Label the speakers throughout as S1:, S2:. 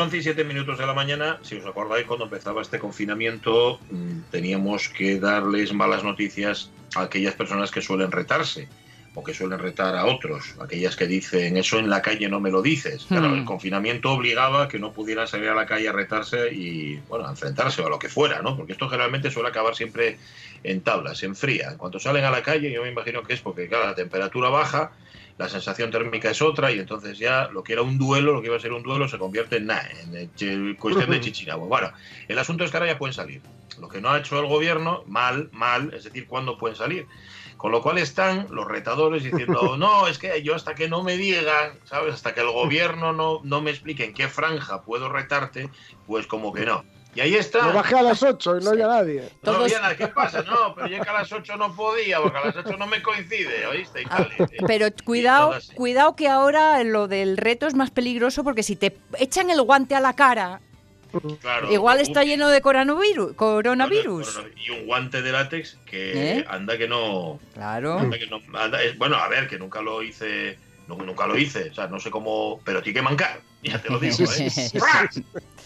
S1: 11 y 7 minutos de la mañana, si os acordáis, cuando empezaba este confinamiento, mm, teníamos que darles malas noticias a aquellas personas que suelen retarse o que suelen retar a otros, aquellas que dicen eso en la calle no me lo dices. Claro,
S2: Hmm.
S1: el confinamiento obligaba a que no pudieran salir a la calle a retarse y, bueno, a enfrentarse o a lo que fuera, ¿no? Porque esto generalmente suele acabar siempre en tablas, en fría. En cuanto salen a la calle, yo me imagino que es porque, claro, la temperatura baja, la sensación térmica es otra y entonces ya lo que era un duelo, lo que iba a ser un duelo, se convierte en nada, en cuestión de chichinabo. Bueno, el asunto es que ahora ya pueden salir. Lo que no ha hecho el gobierno, mal, mal, es decir, ¿cuándo pueden salir? Con lo cual están los retadores diciendo, no, es que yo hasta que no me digan, ¿sabes? Hasta que el gobierno no, no me explique en qué franja puedo retarte, pues como que no. Y ahí está.
S3: Lo bajé a las 8 y no había nadie.
S1: No
S2: Todos-
S1: había nada, ¿qué pasa? No, pero yo que a las 8 no podía, porque a las 8 no me coincide, ¿oíste? Y
S2: Ah,
S1: tal, y-
S2: Pero cuidado, cuidado que ahora lo del reto es más peligroso porque si te echan el guante a la cara,
S1: claro,
S2: igual
S1: un-
S2: está lleno de coronavirus. coronavirus.
S1: Y un guante de látex que
S2: ¿Eh?
S1: anda que no.
S2: Claro.
S1: anda que no anda- es- bueno, a ver, que nunca lo hice. No- nunca lo hice, o sea, no sé cómo. Pero tiene que mancar, ya te lo digo, ¿eh?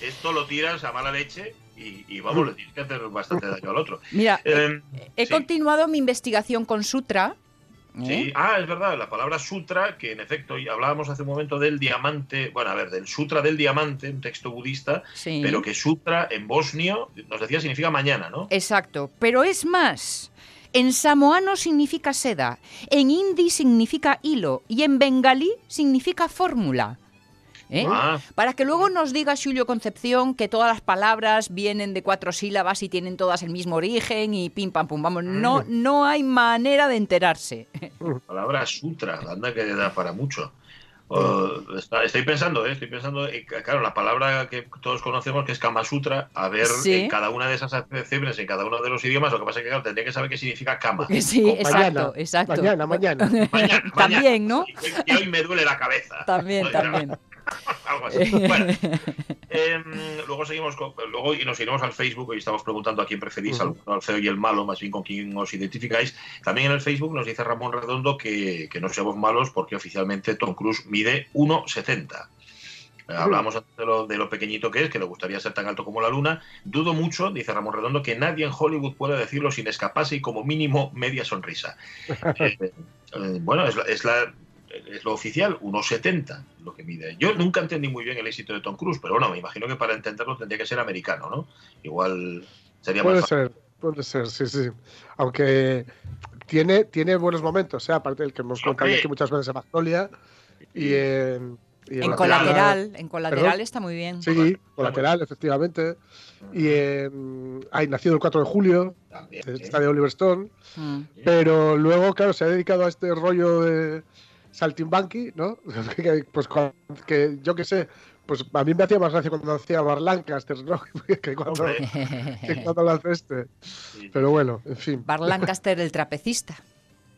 S1: Esto lo tiras a mala leche y, y vamos, le tienes que hacer bastante daño al otro.
S2: Mira,
S1: Eh,
S2: he
S1: sí.
S2: continuado mi investigación con Sutra. ¿eh?
S1: Sí, ah, es verdad, la palabra sutra, que en efecto hablábamos hace un momento del diamante, bueno, a ver, del sutra del diamante, un texto budista,
S2: Sí.
S1: pero que sutra en bosnio, nos decía, significa mañana, ¿no?
S2: Exacto, pero es más. En samoano significa seda, en hindi significa hilo y en bengalí significa fórmula. ¿Eh?
S1: Ah,
S2: Para que luego nos diga Julio Concepción que todas las palabras vienen de cuatro sílabas y tienen todas el mismo origen y pim pam pum. Vamos, no, no hay manera de enterarse.
S1: palabra sutra, anda que da para mucho. Oh, está- estoy pensando, ¿eh? estoy pensando, eh, claro, la palabra que todos conocemos que es Kama Sutra, a ver
S2: Sí.
S1: en cada una de esas acepciones, en cada uno de los idiomas, lo que pasa es que claro, tendría que saber qué significa Kama.
S2: Sí,
S3: Con
S2: exacto,
S3: mañana,
S2: exacto.
S3: Mañana, mañana.
S1: Mañana,
S2: También,
S1: mañana.
S2: ¿no?
S1: Y, y hoy me duele la cabeza.
S2: También, también.
S1: Algo así. Bueno, em, luego seguimos con- luego y nos iremos al Facebook y estamos preguntando a quién preferís, al, bueno, al feo y el malo, más bien con quién os identificáis. También en el Facebook nos dice Ramón Redondo que, que no seamos malos porque oficialmente Tom Cruise mide 1,70. Eh, Hablábamos de lo, de lo pequeñito que es, que le gustaría ser tan alto como la luna. Dudo mucho, dice Ramón Redondo, que nadie en Hollywood pueda decirlo sin escaparse y como mínimo media sonrisa. Eh, eh, bueno, es la, es la- es lo oficial, 1,70 lo que mide. Yo nunca entendí muy bien el éxito de Tom Cruise, pero bueno, me imagino que para entenderlo tendría que ser americano, ¿no? Igual sería
S3: Puede
S1: más fácil.
S3: ser, puede ser, sí, sí. Aunque tiene, tiene buenos momentos, ¿eh? aparte del que hemos
S1: Sí,
S3: contado aquí muchas veces en Magnolia y en. y
S2: En
S3: la-
S2: colateral, en colateral
S3: Perdón.
S2: está muy bien.
S3: Sí, colateral, efectivamente. Y en. Hay nacido el 4 de julio,
S1: También,
S3: esta de Oliver Stone.
S2: Mm.
S3: Pero luego, claro, se ha dedicado a este rollo de saltimbanqui, ¿no? que, pues que yo qué sé, pues a mí me hacía más gracia cuando hacía Bar Lancaster, ¿no? que, cuando, que cuando lo hace este.
S1: Sí,
S3: Pero bueno, en fin.
S2: Bar Lancaster, el trapecista.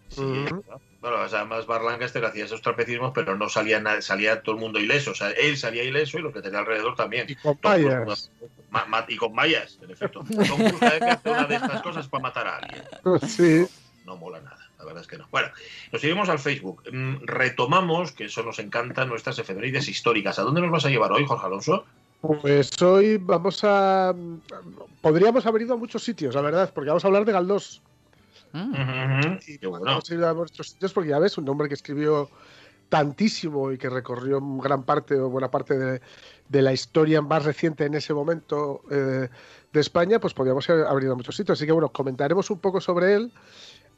S1: sí,
S3: Ujú.
S1: ¿no? Bueno, o sea, además Bar Lancaster hacía esos trapecismos, pero no salía nada, salía todo el mundo ileso. O sea, él salía ileso y los que tenía alrededor también.
S3: Y con
S1: Tom Cruise,
S3: Myers.
S1: ma- ma- y con mallas, en efecto. Tom Cruise hace una de estas cosas para matar a alguien.
S3: Sí.
S1: no mola nada, la verdad es que no. Bueno, nos iremos al Facebook. Mm, Retomamos, que eso nos encanta, nuestras efemérides históricas. ¿A dónde nos vas a llevar hoy, Jorge Alonso?
S3: Pues hoy vamos a. Podríamos haber ido a muchos sitios, la verdad, porque vamos a hablar de Galdós.
S2: Mm.
S3: Y
S1: bueno.
S3: Vamos a ir a muchos sitios porque ya ves, un hombre que escribió tantísimo y que recorrió gran parte o buena parte de, de la historia más reciente en ese momento eh, de España, pues podríamos haber ido a muchos sitios. Así que bueno, comentaremos un poco sobre él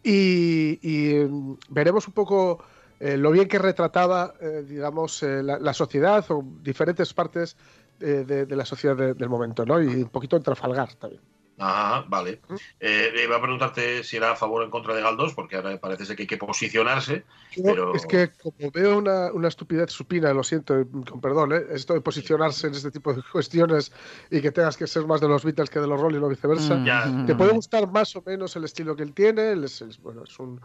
S3: y, y, mm, veremos un poco eh, lo bien que retrataba, eh, digamos, eh, la, sociedad o diferentes partes eh, de, de la sociedad de- del momento, ¿no? Y un poquito en Trafalgar también.
S1: Ah, vale. Eh, iba a preguntarte si era a favor o en contra de Galdós, porque ahora parece ser que hay que posicionarse. pero...
S3: Es que como veo una, una, estupidez supina, lo siento, con perdón, ¿eh? esto de posicionarse en este tipo de cuestiones y que tengas que ser más de los Beatles que de los Rolling o viceversa,
S1: Mm.
S3: te puede gustar más o menos el estilo que él tiene, él es, es- bueno, es un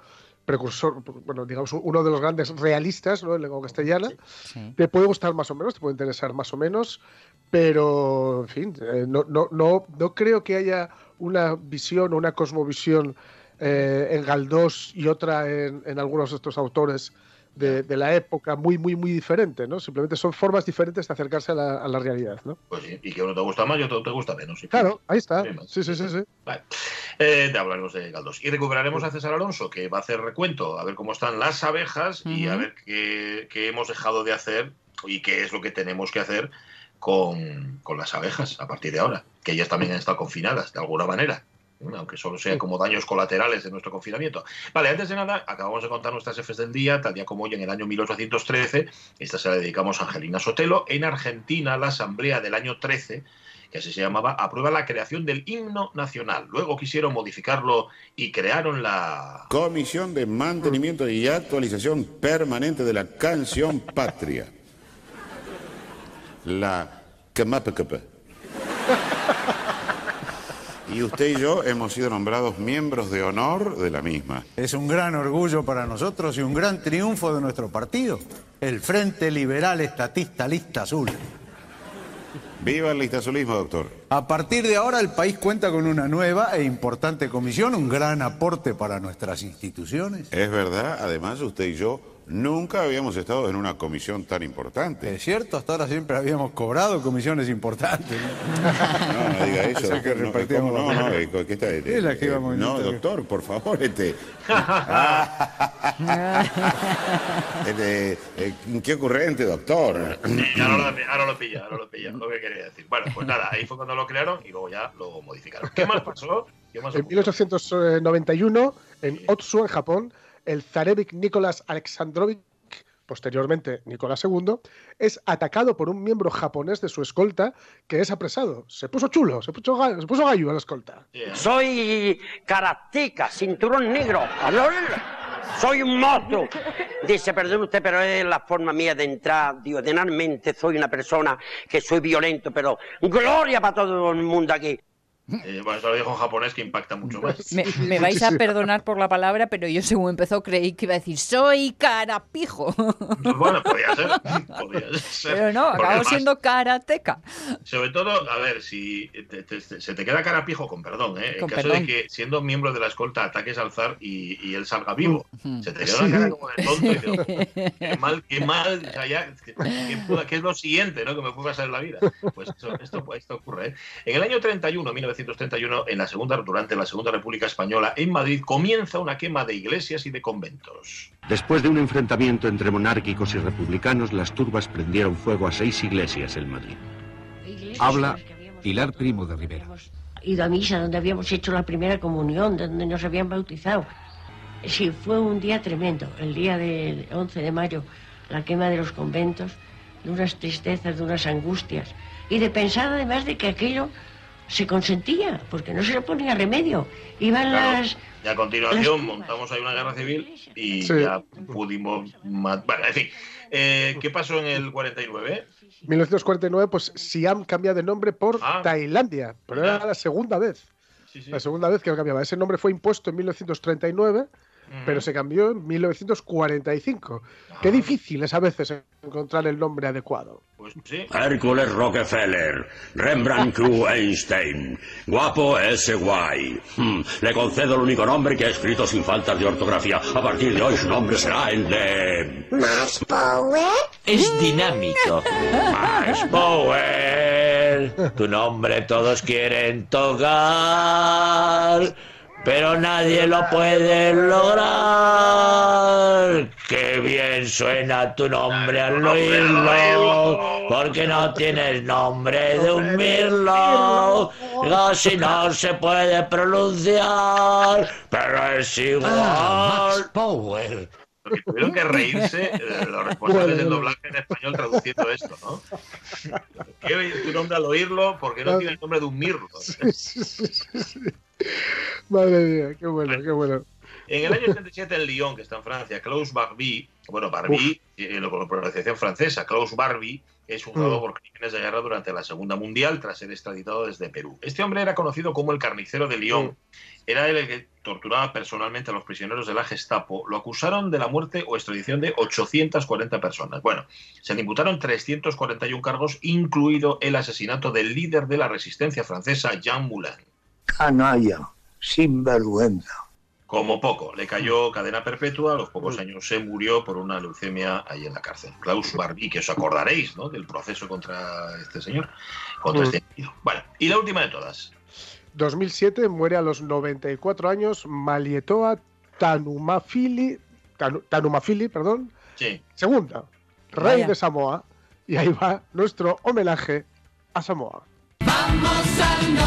S3: precursor, bueno, digamos, uno de los grandes realistas ¿no? en lengua castellana.
S2: Sí.
S3: Te puede gustar más o menos, te puede interesar más o menos, pero, en fin, eh, no, no, no, no creo que haya una visión o una cosmovisión eh, en Galdós y otra en, en algunos de estos autores de, de la época muy, muy, muy diferente, ¿no? Simplemente son formas diferentes de acercarse a la, a la realidad, ¿no?
S1: Pues sí, y que uno te gusta más y otro te gusta menos. sí.
S3: Claro, ahí está.
S1: Sí.
S3: Sí, sí, sí.
S1: Vale. Eh, de hablaremos de Galdós. Y recuperaremos a César Alonso, que va a hacer recuento, a ver cómo están las abejas y a ver qué, qué hemos dejado de hacer y qué es lo que tenemos que hacer con, con las abejas a partir de ahora, que ellas también han estado confinadas de alguna manera. ¿no? aunque solo sean como daños colaterales de nuestro confinamiento. Vale, antes de nada, acabamos de contar nuestras Fs del día, tal día como hoy en el año 1813, esta se la dedicamos a Angelina Sotelo, en Argentina la asamblea del año 13 que así se llamaba, aprueba la creación del himno nacional. Luego quisieron modificarlo y crearon la...
S4: Comisión de Mantenimiento y Actualización Permanente de la Canción Patria. La KMAPKP. Y usted y yo hemos sido nombrados miembros de honor de la misma.
S5: Es un gran orgullo para nosotros y un gran triunfo de nuestro partido, el Frente Liberal Estatista Lista Azul.
S4: Viva el listazulismo, doctor.
S5: A partir de ahora el país cuenta con una nueva e importante comisión, un gran aporte para nuestras instituciones.
S4: Es verdad, además usted y yo nunca habíamos estado en una comisión tan importante.
S5: Es cierto, hasta ahora siempre habíamos cobrado comisiones importantes. ¿no?
S4: No, no diga eso.
S5: Esa que
S4: no,
S5: repartíamos
S4: no, no, eh, ¿qué está? eh,
S5: Es la que
S4: eh,
S5: íbamos
S4: No,
S5: nosotros.
S4: doctor, por favor, este. Este, eh, qué ocurrente, doctor.
S1: Ahora lo, ahora lo pilla, ahora lo pilla, lo que quería decir. Bueno, pues nada, ahí fue cuando lo crearon y luego ya lo modificaron. ¿Qué más pasó? ¿Qué más
S3: En
S1: ocurrió?
S3: 1891, en Otsu, en Japón, el zarevich Nicolás Alexandrovich, posteriormente Nicolás II, es atacado por un miembro japonés de su escolta que es apresado. Se puso chulo, se puso, ga- se puso gallo a la escolta.
S6: Soy karateka, cinturón negro. Soy un monstruo. Dice, perdón usted, pero es la forma mía de entrar. Digo, soy una persona que soy violento, pero gloria para todo el mundo aquí.
S1: Eh, bueno, eso lo dijo en japonés que impacta mucho más.
S2: Me, me vais a perdonar por la palabra, pero yo según empezó creí que iba a decir soy carapijo.
S1: Bueno, podía ser. podía ser.
S2: Pero no,
S1: además,
S2: siendo karateca.
S1: Sobre todo, a ver, si te- te- te- se te queda carapijo, con perdón, ¿eh? en
S2: Con
S1: caso
S2: perdón.
S1: de que siendo miembro de la escolta ataques al zar y, y él salga vivo,
S2: Mm.
S1: se te queda una cara como de tonto y dices, qué mal, qué mal, o sea, ya, ¿qué, qué qué es lo siguiente ¿no? que me puede pasar en la vida? Pues eso- esto, esto ocurre. ¿eh? En el año 31, 1931, en la segunda, durante la Segunda República Española, en Madrid, comienza una quema de iglesias y de conventos.
S7: Después de un enfrentamiento entre monárquicos y republicanos, las turbas prendieron fuego a seis iglesias en Madrid.
S8: Habla Pilar Primo de Rivera.
S9: ido a misa, donde habíamos hecho la primera comunión, donde nos habían bautizado. Sí, fue un día tremendo, el día de 11 de mayo, la quema de los conventos, de unas tristezas, de unas angustias, y de pensar además de que aquello se consentía, porque no se le ponía remedio. Iban
S1: Claro.
S9: las...
S1: Y a continuación
S9: Las-
S1: montamos ahí una guerra civil y
S3: Sí.
S1: ya pudimos... ma- Bueno, en fin. Eh, ¿Qué pasó en el 49?
S3: 1949, pues Siam cambia de nombre por
S1: Ah.
S3: Tailandia, pero era la segunda vez.
S1: Sí, sí.
S3: La segunda vez que lo cambiaba. Ese nombre fue impuesto en 1939, pero se cambió en 1945. Qué difícil es a veces encontrar el nombre adecuado.
S1: Pues sí.
S7: Hércules Rockefeller, Rembrandt Q. Einstein, guapo ese guay. Hmm, Le concedo el único nombre que ha escrito sin faltas de ortografía. A partir de hoy su nombre será el de...
S10: Es dinámico.
S7: Max Power.
S10: Tu nombre todos quieren tocar, pero nadie lo puede lograr. Qué bien suena tu nombre al oírlo, porque no tienes nombre de un mirlo. Casi no se puede pronunciar, pero es igual.
S8: Power.
S1: Porque tuvieron que reírse eh, los responsables del doblaje en español traduciendo esto, ¿no? Qué tu nombre al oírlo, porque no tiene el nombre de un mirlo.
S3: Madre mía, qué bueno, qué bueno.
S1: En el año 77 en Lyon, que está en Francia, Klaus Barbie, bueno, Barbie, eh, lo- con pronunciación francesa, Klaus Barbie es juzgado
S3: Mm.
S1: por crímenes de guerra durante la Segunda Mundial tras ser extraditado desde Perú. Este hombre era conocido como el carnicero de Lyon. Era él el que torturaba personalmente a los prisioneros de la Gestapo. Lo acusaron de la muerte o extradición de 840 personas. Bueno, se le imputaron 341 cargos, incluido el asesinato del líder de la resistencia francesa, Jean Moulin.
S11: Canalla, sinvergüenza.
S1: Como poco, le cayó cadena perpetua, a los pocos años se murió por una leucemia ahí en la cárcel. Klaus Barbie, que os acordaréis ¿no? del proceso contra este señor, contra
S3: Mm.
S1: este. Bueno, y la última de todas.
S3: 2007 muere a los 94 años Malietoa Tanumafili, Tanu- Tanumafili, perdón,
S1: Sí.
S3: segunda, rey
S2: Vaya.
S3: de Samoa. Y ahí va nuestro homenaje a Samoa.
S1: Hay que decir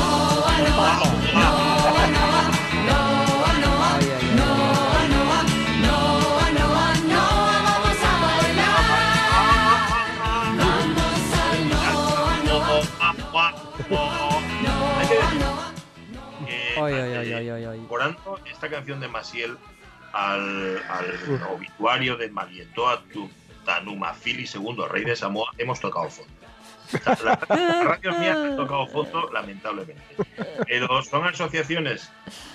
S1: incorporando esta canción de Maciel al, al obituario de Marietoa Tanumafili II, rey de Samoa, hemos tocado fondo. Sea, la, la radio mía ha tocado fondo, lamentablemente. Pero son asociaciones,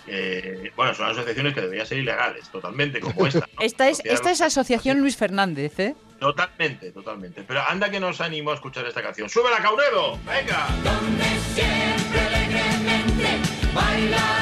S1: eh, bueno, son asociaciones que deberían ser ilegales, totalmente, como esta. ¿no?
S2: Esta es, esta es Asociación Luis Fernández, ¿eh?
S1: Totalmente, totalmente. Pero anda que nos animó a escuchar esta canción. ¡Súbela, Caunedo! ¡Venga! mucho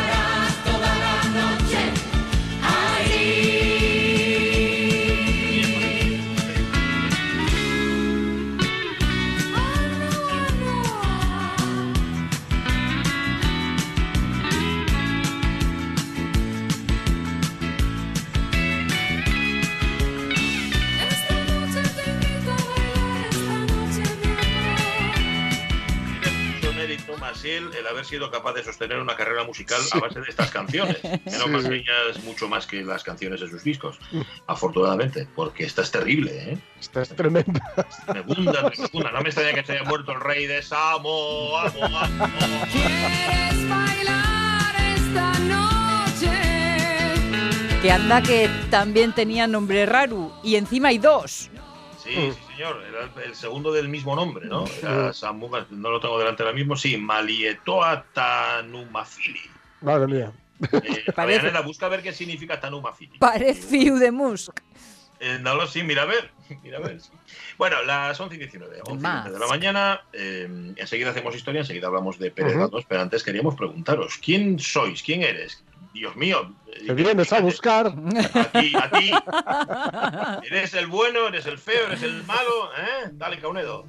S1: el haber sido capaz de sostener una carrera musical a base de estas canciones. Que no
S3: Sí,
S1: más
S3: sí.
S1: ellas mucho más que las canciones de sus discos, afortunadamente, porque esta es terrible, ¿eh?
S3: Esta es tremenda.
S1: Tremenda, tremenda. No me extraña que se haya muerto el rey de Samoa. Samoa,
S2: Que anda que también tenía nombre raro. Y encima hay dos.
S1: Sí, sí, señor. Era el, segundo del mismo nombre, ¿no? Era Samu, no lo tengo delante ahora mismo. Sí, Malietoa Tanumafili.
S3: Madre mía.
S1: Eh,
S2: Parece-
S1: Avellaneda, busca ver qué significa Tanumafili.
S2: Parece Fiu de Musk.
S1: Eh, no lo sí, mira a ver. Mira a ver. sí. Bueno, las 11 y 19, 11 y
S2: Más.
S1: 20 de la mañana. eh, enseguida hacemos historia, enseguida hablamos de Pérez pero antes queríamos preguntaros: ¿quién sois? ¿Quién eres? Dios mío. eh,
S3: Te vienes a buscar.
S1: A ti, a ti. ¿Eres el bueno? ¿Eres el feo? ¿Eres el malo? ¿Eh? Dale, Caunedo.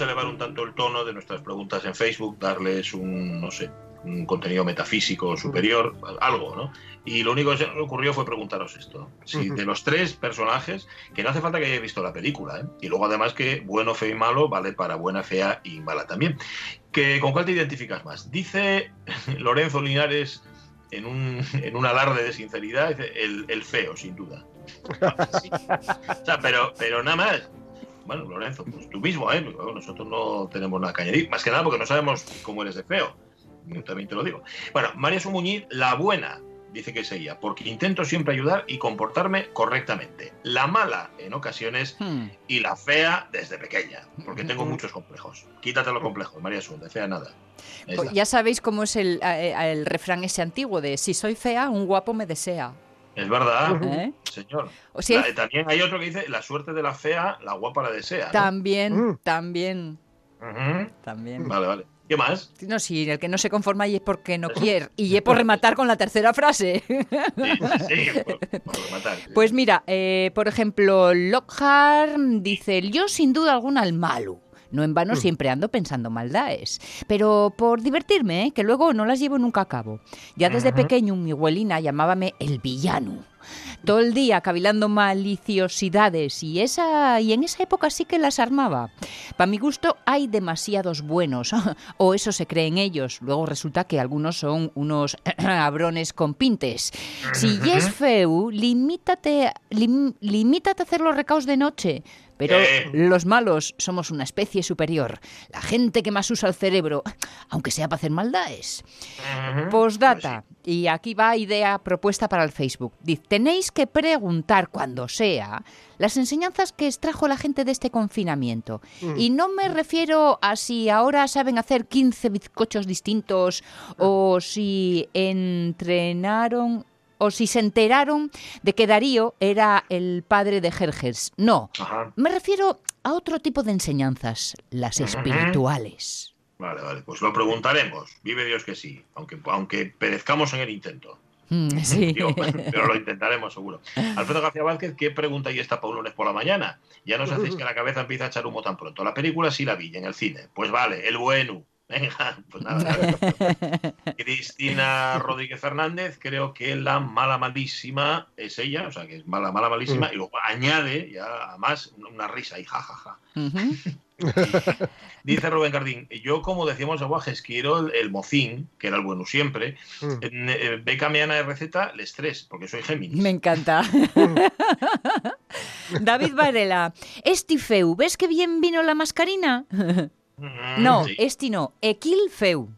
S1: Elevar un tanto el tono de nuestras preguntas en Facebook, darles un, no sé, un contenido metafísico superior, algo, ¿no? Y lo único que se ocurrió fue preguntaros esto. Si de los tres personajes, que no hace falta que hayáis visto la película, ¿eh? Y luego además que bueno, feo y malo vale para buena, fea y mala también. Que, ¿Con cuál te identificas más? Dice Lorenzo Linares en un, en un alarde de sinceridad, el, el feo, sin duda. Sí. O sea, pero, pero nada más. Bueno, Lorenzo, pues tú mismo, ¿eh? Nosotros no tenemos nada que añadir. Más que nada porque no sabemos cómo eres de feo. Yo también te lo digo. Bueno, María Sumuñiz, la buena, dice que ella, porque intento siempre ayudar y comportarme correctamente. La mala, en ocasiones,
S2: Hmm.
S1: y la fea desde pequeña, porque tengo muchos complejos. Quítate los complejos, María Sun, de fea nada.
S2: Pues ya sabéis cómo es el, eh, el refrán ese antiguo de si soy fea, un guapo me desea.
S1: Es verdad,
S2: ¿Eh?
S1: señor.
S2: O sea,
S1: La- también hay otro que dice, la suerte de la fea, la guapa la desea. ¿no?
S2: También,
S3: Mm.
S2: también, también.
S1: Vale, vale. ¿Qué más?
S2: No, si el que no se conforma y es porque no quiere. Y es por rematar con la tercera frase.
S1: Sí, sí, sí, por, por rematar.
S2: Pues mira, eh, por ejemplo, Lockhart dice, yo sin duda alguna el malo. No en vano siempre ando pensando maldades. Pero por divertirme, ¿eh? que luego no las llevo nunca a cabo. Ya desde pequeño mi abuelina llamábame el villano. todo el día cavilando maliciosidades y esa y en esa época sí que las armaba. Para mi gusto hay demasiados buenos, o eso se cree en ellos. Luego resulta que algunos son unos abrones con pintes. Si es feu, limítate, lim- limítate a hacer los recaos de noche. Pero
S1: Eh.
S2: los malos somos una especie superior. La gente que más usa el cerebro, aunque sea para hacer maldades. Postdata. Y aquí va idea propuesta para el Facebook. Dice, tenéis que preguntar cuando sea las enseñanzas que extrajo la gente de este confinamiento. Y no me refiero a si ahora saben hacer 15 bizcochos distintos o si entrenaron o si se enteraron de que Darío era el padre de Jerjes. No,
S1: Ajá.
S2: me refiero a otro tipo de enseñanzas, las espirituales.
S1: Vale, vale, pues lo preguntaremos. Vive Dios que sí, aunque, aunque perezcamos en el intento.
S2: Mm, sí.
S1: Pero lo intentaremos seguro. Alfredo García Vázquez, ¿qué pregunta y está para un lunes por la mañana? Ya no os hacéis que la cabeza empieza a echar humo tan pronto. La película sí la vi en el cine. Pues vale, el bueno. Venga, pues nada. Cristina Rodríguez Fernández, creo que la mala malísima es ella, o sea que es mala, mala, malísima, y luego añade ya más una risa y jajaja.
S2: Ujú.
S1: Dice Rubén Cardín, yo como decíamos aguajes, quiero el, el mocín, que era el bueno siempre. Eh, Beca me de receta, el estrés, porque soy Géminis.
S2: Me encanta. David Varela, Esti feu, ¿ves que bien vino la mascarina? No,
S1: sí.
S2: Esti no, Equil feu.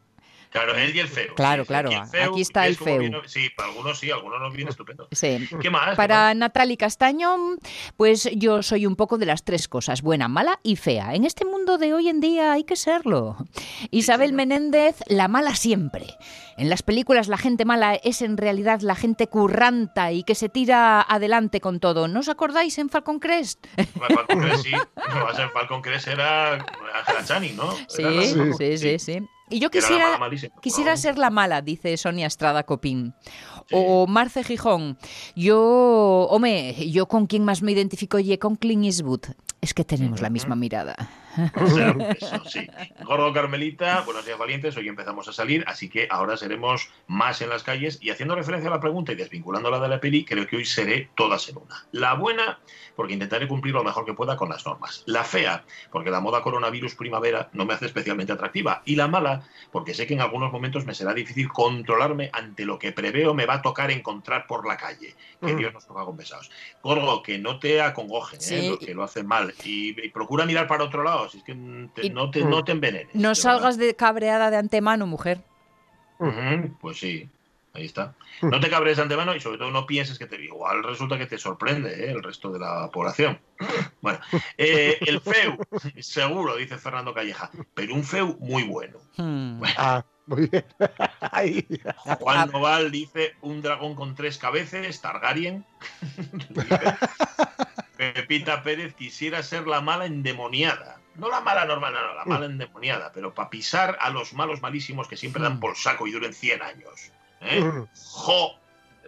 S1: Claro, él y el feo.
S2: Claro,
S1: sí,
S2: claro,
S1: el feo,
S2: aquí está el
S1: vino- sí, para algunos sí, algunos nos viene estupendo.
S2: Sí.
S1: ¿Qué más?
S2: Para Natalie Castaño, pues yo soy un poco de las tres cosas, buena, mala y fea. En este mundo de hoy en día hay que serlo. Isabel Menéndez, la mala siempre. En las películas la gente mala es en realidad la gente curranta y que se tira adelante con todo. ¿No os acordáis en Falcon Crest?
S1: Falcon Crest, sí. No, va a ser Falcon Crest era Angela Channing, ¿no?
S2: Sí,
S1: Era la-
S2: sí, sí, sí. Y yo quisiera, quisiera ser la mala, dice Sonia Estrada Copín. O Marce Gijón. Yo, hombre, yo con quien más me identifico y con Clint Eastwood. Es que tenemos la misma mirada.
S1: O sea, eso sí. Gordo Carmelita, buenos días valientes, hoy empezamos a salir, así que ahora seremos más en las calles y haciendo referencia a la pregunta y desvinculándola de la peli, creo que hoy seré todas en una. La buena, porque intentaré cumplir lo mejor que pueda con las normas. La fea, porque la moda coronavirus primavera no me hace especialmente atractiva. Y la mala, porque sé que en algunos momentos me será difícil controlarme ante lo que preveo me va a tocar encontrar por la calle. Que
S3: Mm.
S1: Dios nos toca con pesados. Gordo, que no te acongojen, ¿eh?
S2: Sí.
S1: lo que lo hacen mal. Y, y procura mirar para otro lado, si es que mm, te-
S2: Y-
S1: no, te, no te envenenes.
S2: No salgas de cabreada de antemano, mujer.
S1: Pues sí, ahí está. No te cabres de antemano y sobre todo no pienses que te igual resulta que te sorprende ¿eh? el resto de la población. Bueno, eh, el feu, seguro, dice Fernando Calleja, pero un feu muy bueno.
S2: Hmm.
S3: Ah, muy bien. Ahí.
S1: Juan Noval dice un dragón con tres cabezas, Targaryen. Pepita Pérez quisiera ser la mala endemoniada. No la mala normal, no, la mala endemoniada, pero para pisar a los malos malísimos que siempre dan por saco y duren 100 años. ¿eh? Jo,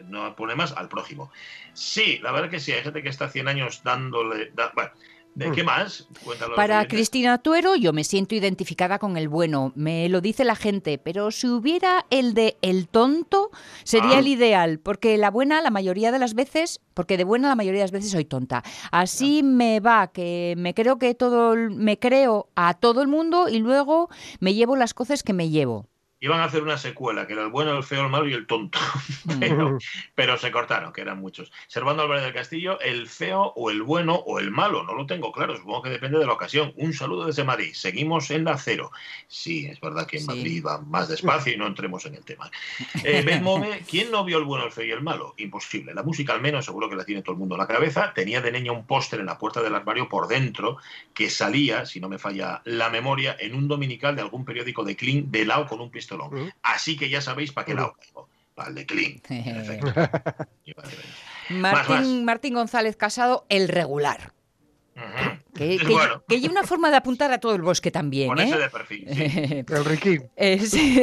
S1: no pone más al prójimo. Sí, la verdad que sí, hay gente que está 100 años dándole... da- bueno, ¿de qué más? Cuéntalo. a los
S2: Para. Cristina Tuero, yo me siento identificada con el bueno, me lo dice la gente, pero si hubiera el de el tonto, sería
S1: Ah.
S2: el ideal, porque la buena la mayoría de las veces, porque de buena la mayoría de las veces soy tonta. Así me va, que me creo que todo, me creo a todo el mundo y luego me llevo las cosas que me llevo.
S1: Iban a hacer una secuela, que era el bueno, el feo, el malo y el tonto. pero, pero se cortaron, que eran muchos. Servando Álvarez del Castillo, el feo o el bueno o el malo, no lo tengo claro, supongo que depende de la ocasión. Un saludo desde Madrid, seguimos en la cero. Sí, es verdad que en
S2: Sí.
S1: Madrid va más despacio y no entremos en el tema. Eh, ben Mome, ¿quién no vio el bueno, el feo y el malo? Imposible. La música al menos, seguro que la tiene todo el mundo en la cabeza. Tenía de niña un póster en la puerta del armario por dentro que salía, si no me falla la memoria, en un dominical de algún periódico de Clean de lado con un Así que ya sabéis para qué lado caigo. Para el de vale.
S2: Martín, Martín González Casado, el regular. Que, que-
S1: Bueno.
S2: que hay una forma de apuntar a todo el bosque también,
S1: Ponerse
S2: ¿eh?
S1: de perfil. sí.
S3: El Riquín.
S2: Eh, sí.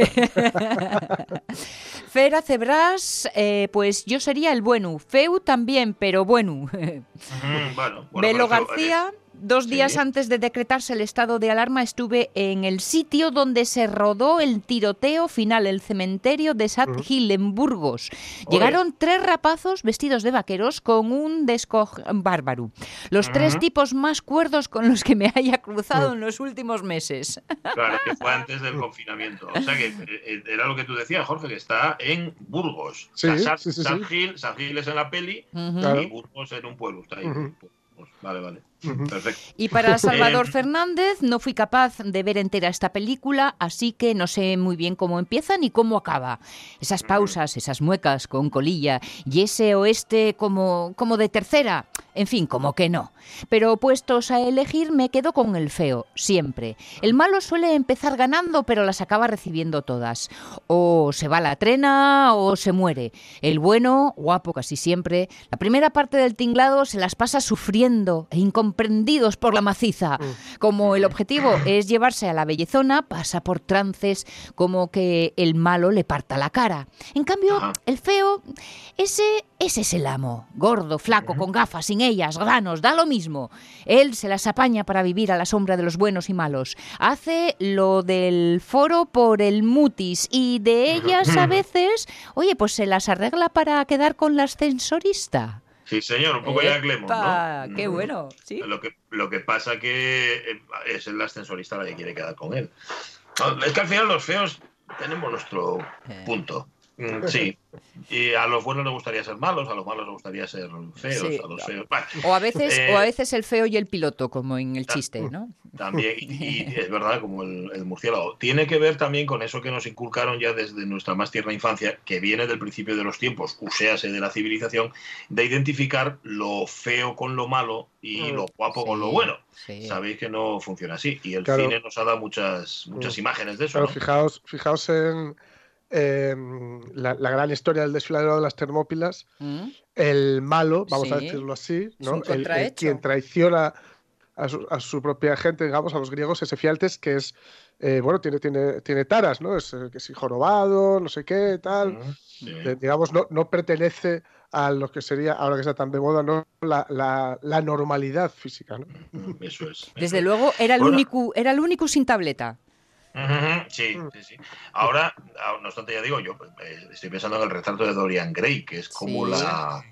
S2: Fera Cebras, eh, pues yo sería el bueno. Feu también, pero bueno.
S1: Bueno, bueno,
S2: Belo García, Dos días
S1: Sí.
S2: antes de decretarse el estado de alarma estuve en el sitio donde se rodó el tiroteo final, el cementerio de Sad Hill en Burgos. Llegaron tres rapazos vestidos de vaqueros con un descoj bárbaro. Los tres tipos más cuerdos con los que me haya cruzado en los últimos meses.
S1: Claro, que fue antes del confinamiento. O sea que eh, eh, era lo que tú decías, Jorge, que está en Burgos.
S3: Sí,
S1: O sea, San,
S3: sí, sí,
S1: San
S3: sí.
S1: Gil, San Gil es en la peli y
S3: Claro.
S1: Burgos en un pueblo. Está ahí.
S3: Ujú.
S1: Pues, vale, vale. Perfecto.
S2: Y para Salvador
S1: Eh,
S2: Fernández no fui capaz de ver entera esta película, así que no sé muy bien cómo empieza ni cómo acaba. Esas pausas, esas muecas con colilla y ese oeste como, como de tercera. En fin, como que no. Pero puestos a elegir me quedo con el feo, siempre. El malo suele empezar ganando, pero las acaba recibiendo todas. O se va a la trena o se muere. El bueno, guapo casi siempre, la primera parte del tinglado se las pasa sufriendo e incomprendidos por la maciza. Como el objetivo es llevarse a la bellezona, pasa por trances como que el malo le parta la cara. En cambio, el feo, ese, ese es el amo. Gordo, flaco, con gafas, sin ellas, granos, da lo mismo. Él se las apaña para vivir a la sombra de los buenos y malos. Hace lo del foro por el mutis y de ellas a veces, oye, pues se las arregla para quedar con la ascensorista.
S1: Sí, señor, un poco ya Clemons,
S2: Epa,
S1: ¿no?
S2: Qué
S1: Mm.
S2: bueno, sí.
S1: Lo que, lo que pasa que eh, es el ascensorista la que quiere quedar con él. Es que al final los feos tenemos nuestro
S2: Eh.
S1: punto. Mm, Sí. Y a los buenos les gustaría ser malos, a los malos les gustaría ser feos,
S2: Sí.
S1: a los feos. Bueno,
S2: O a veces,
S1: eh,
S2: o a veces el feo y el piloto, como en el chiste, ¿no?
S1: También, y, y es verdad, como el, el murciélago. Tiene que ver también con eso que nos inculcaron ya desde nuestra más tierna infancia, que viene del principio de los tiempos, uséase de la civilización, de identificar lo feo con lo malo y
S3: Mm.
S1: lo guapo con lo bueno.
S2: sí.
S1: Sabéis que no funciona así. Y el
S3: Claro.
S1: cine nos ha dado muchas, muchas
S3: Mm.
S1: imágenes de eso.
S3: Claro,
S1: ¿no?
S3: fijaos, fijaos en, en la, la gran historia del desfiladero de las Termópilas.
S2: ¿Mm?
S3: El malo, vamos a decirlo así, El- quien traiciona a su, a su propia gente, digamos, a los griegos, ese Fialtes, que es, eh, bueno, tiene, tiene, tiene taras, ¿no? Es eh, que si jorobado, no sé qué, tal.
S1: Sí.
S3: De- digamos, no, no pertenece a lo que sería, ahora que está tan de moda, ¿no? La, la- la normalidad física, ¿no?
S1: Mm, Eso es. eso
S2: Desde
S1: es.
S2: luego era el
S1: Bueno.
S2: único, era el único sin tableta.
S1: Sí, sí, sí. Ahora, ah, no obstante, ya digo, yo eh, estoy pensando en el retrato de Dorian Gray, que es como
S2: Sí.
S1: la,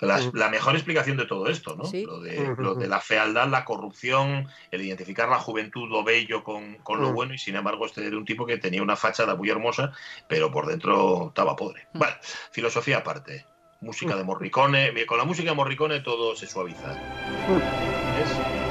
S1: la, la mejor explicación de todo esto, ¿no?
S2: Sí.
S1: Lo, de, lo de la fealdad, la corrupción, el identificar la juventud, lo bello con, con lo
S3: Mm.
S1: bueno, y sin embargo, este era un tipo que tenía una fachada muy hermosa, pero por dentro estaba.
S2: Mm.
S1: Vale, filosofía aparte. Música de Morricone. Con la música de Morricone todo se suaviza. ¿Ves?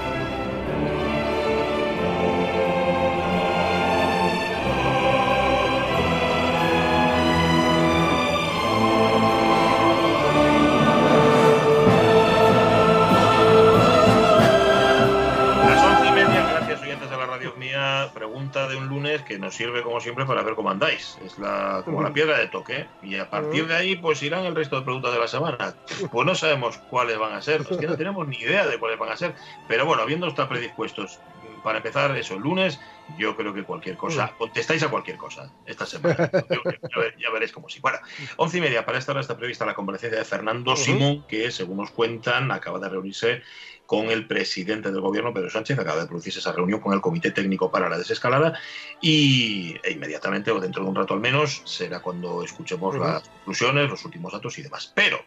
S1: De un lunes que nos sirve como siempre para ver cómo andáis. Es la, como la piedra de toque. Y a partir de ahí, pues irán el resto de preguntas de la semana. Pues no sabemos cuáles van a ser, es que no tenemos ni idea de cuáles van a ser. Pero bueno, habiendo estado predispuestos, para empezar eso, el lunes, yo creo que cualquier cosa, contestáis a cualquier cosa esta semana. Yo- ya, ver- ya veréis cómo sí. Bueno, once y media, para esta hora está prevista la comparecencia de Fernando Simón, que según nos cuentan, acaba de reunirse con el presidente del gobierno, Pedro Sánchez, acaba de producirse esa reunión con el Comité Técnico para la Desescalada y e inmediatamente, o dentro de un rato al menos, será cuando escuchemos las conclusiones, los últimos datos y demás. Pero,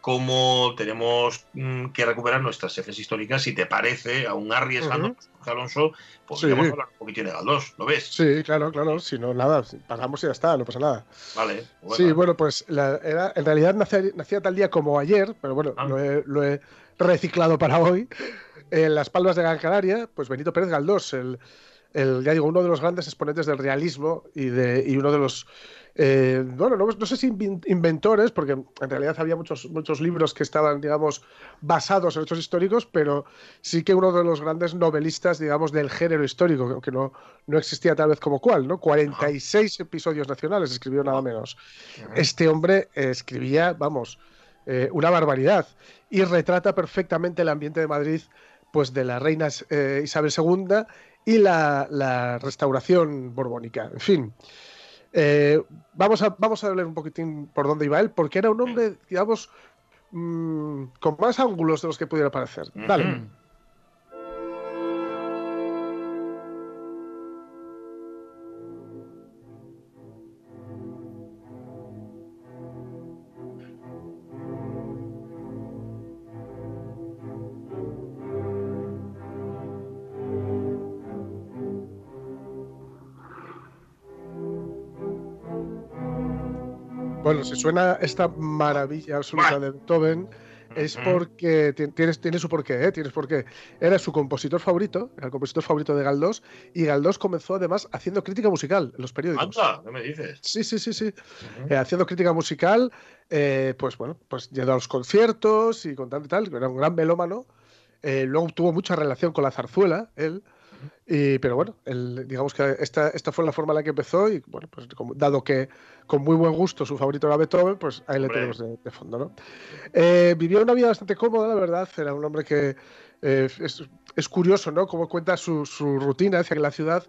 S1: como tenemos mm, que recuperar nuestras jefes históricas, si te parece, aún arriesgando, Jorge Alonso, podríamos
S3: Sí.
S1: hablar un poquitín de Galdós, ¿lo ves?
S3: Sí, claro, claro. Si no, nada, pasamos y ya está, no pasa nada.
S1: Vale.
S3: Sí, bueno, pues la- era, en realidad nacía, nacía tal día como ayer, pero bueno,
S1: Ah.
S3: lo, he, lo he reciclado para hoy. En Las Palmas de Gran Canaria, pues Benito Pérez Galdós, el, el, ya digo, uno de los grandes exponentes del realismo y, de, y uno de los, eh, bueno, no, no sé si inventores, porque en realidad había muchos, muchos libros que estaban, digamos, basados en hechos históricos, pero sí que uno de los grandes novelistas, digamos, del género histórico, que no, no existía tal vez como cual, ¿no? 46 episodios nacionales escribió nada menos. Este hombre eh, escribía, vamos, eh, una barbaridad y retrata perfectamente el ambiente de Madrid, pues de la reina eh, Isabel II y la, la restauración borbónica. En fin, eh, vamos, a, vamos a ver un poquitín por dónde iba él, porque era un hombre, digamos, mm, con más ángulos de los que pudiera parecer. Dale. Bueno, si suena esta maravilla absoluta de Beethoven, es porque tienes, tiene su porqué, ¿eh? Tienes porqué. Era su compositor favorito, era el compositor favorito de Galdós, y Galdós comenzó además haciendo crítica musical en los periódicos.
S1: Anda, ¿qué me dices?
S3: Sí, sí, sí, sí. Eh, haciendo crítica musical, eh, pues bueno, pues yendo a los conciertos y contando y tal, era un gran melómano. Eh, luego tuvo mucha relación con la zarzuela, él. Y, pero bueno, el, digamos que esta, esta fue la forma en la que empezó y bueno, pues como- dado que con muy buen gusto su favorito era Beethoven, pues ahí le
S1: Hombre.
S3: tenemos de, de fondo, ¿no? Eh, vivió una vida bastante cómoda, la verdad, era un hombre que eh, es, es curioso, ¿no? Como cuenta su, su rutina, decía que en la ciudad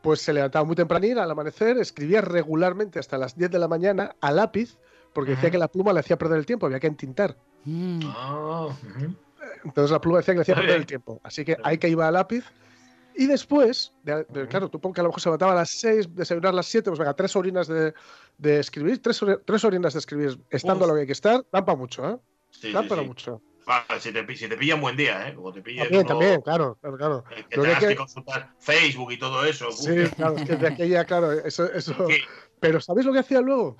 S3: pues se levantaba muy tempranito al amanecer, escribía regularmente hasta las 10 de la mañana a lápiz, porque decía que la pluma le hacía perder el tiempo, había que entintar.
S2: Mm.
S1: Ah.
S3: Entonces la pluma decía que le hacía perder el tiempo. Así que hay que iba a lápiz. Y después, de- de- claro, tú pon que a lo mejor se levantaba a las 6, desayunar a las 7, pues venga, tres horinas de, de escribir, tres, tres horinas de escribir, estando
S1: Uf.
S3: lo que hay que estar, dan para mucho, ¿eh?
S1: Sí,
S3: dan
S1: sí,
S3: para
S1: sí.
S3: mucho.
S1: Ah, si, te, si te pilla un buen día, ¿eh? Como te pilla
S3: También,
S1: uno-
S3: también, claro, claro, claro.
S1: Que
S3: Lo que hay
S1: tengas que...
S3: que-
S1: consultar Facebook y todo eso.
S3: Sí, claro, es que de aquella, claro, eso, eso.
S1: Sí.
S3: Pero ¿sabéis lo que hacía luego?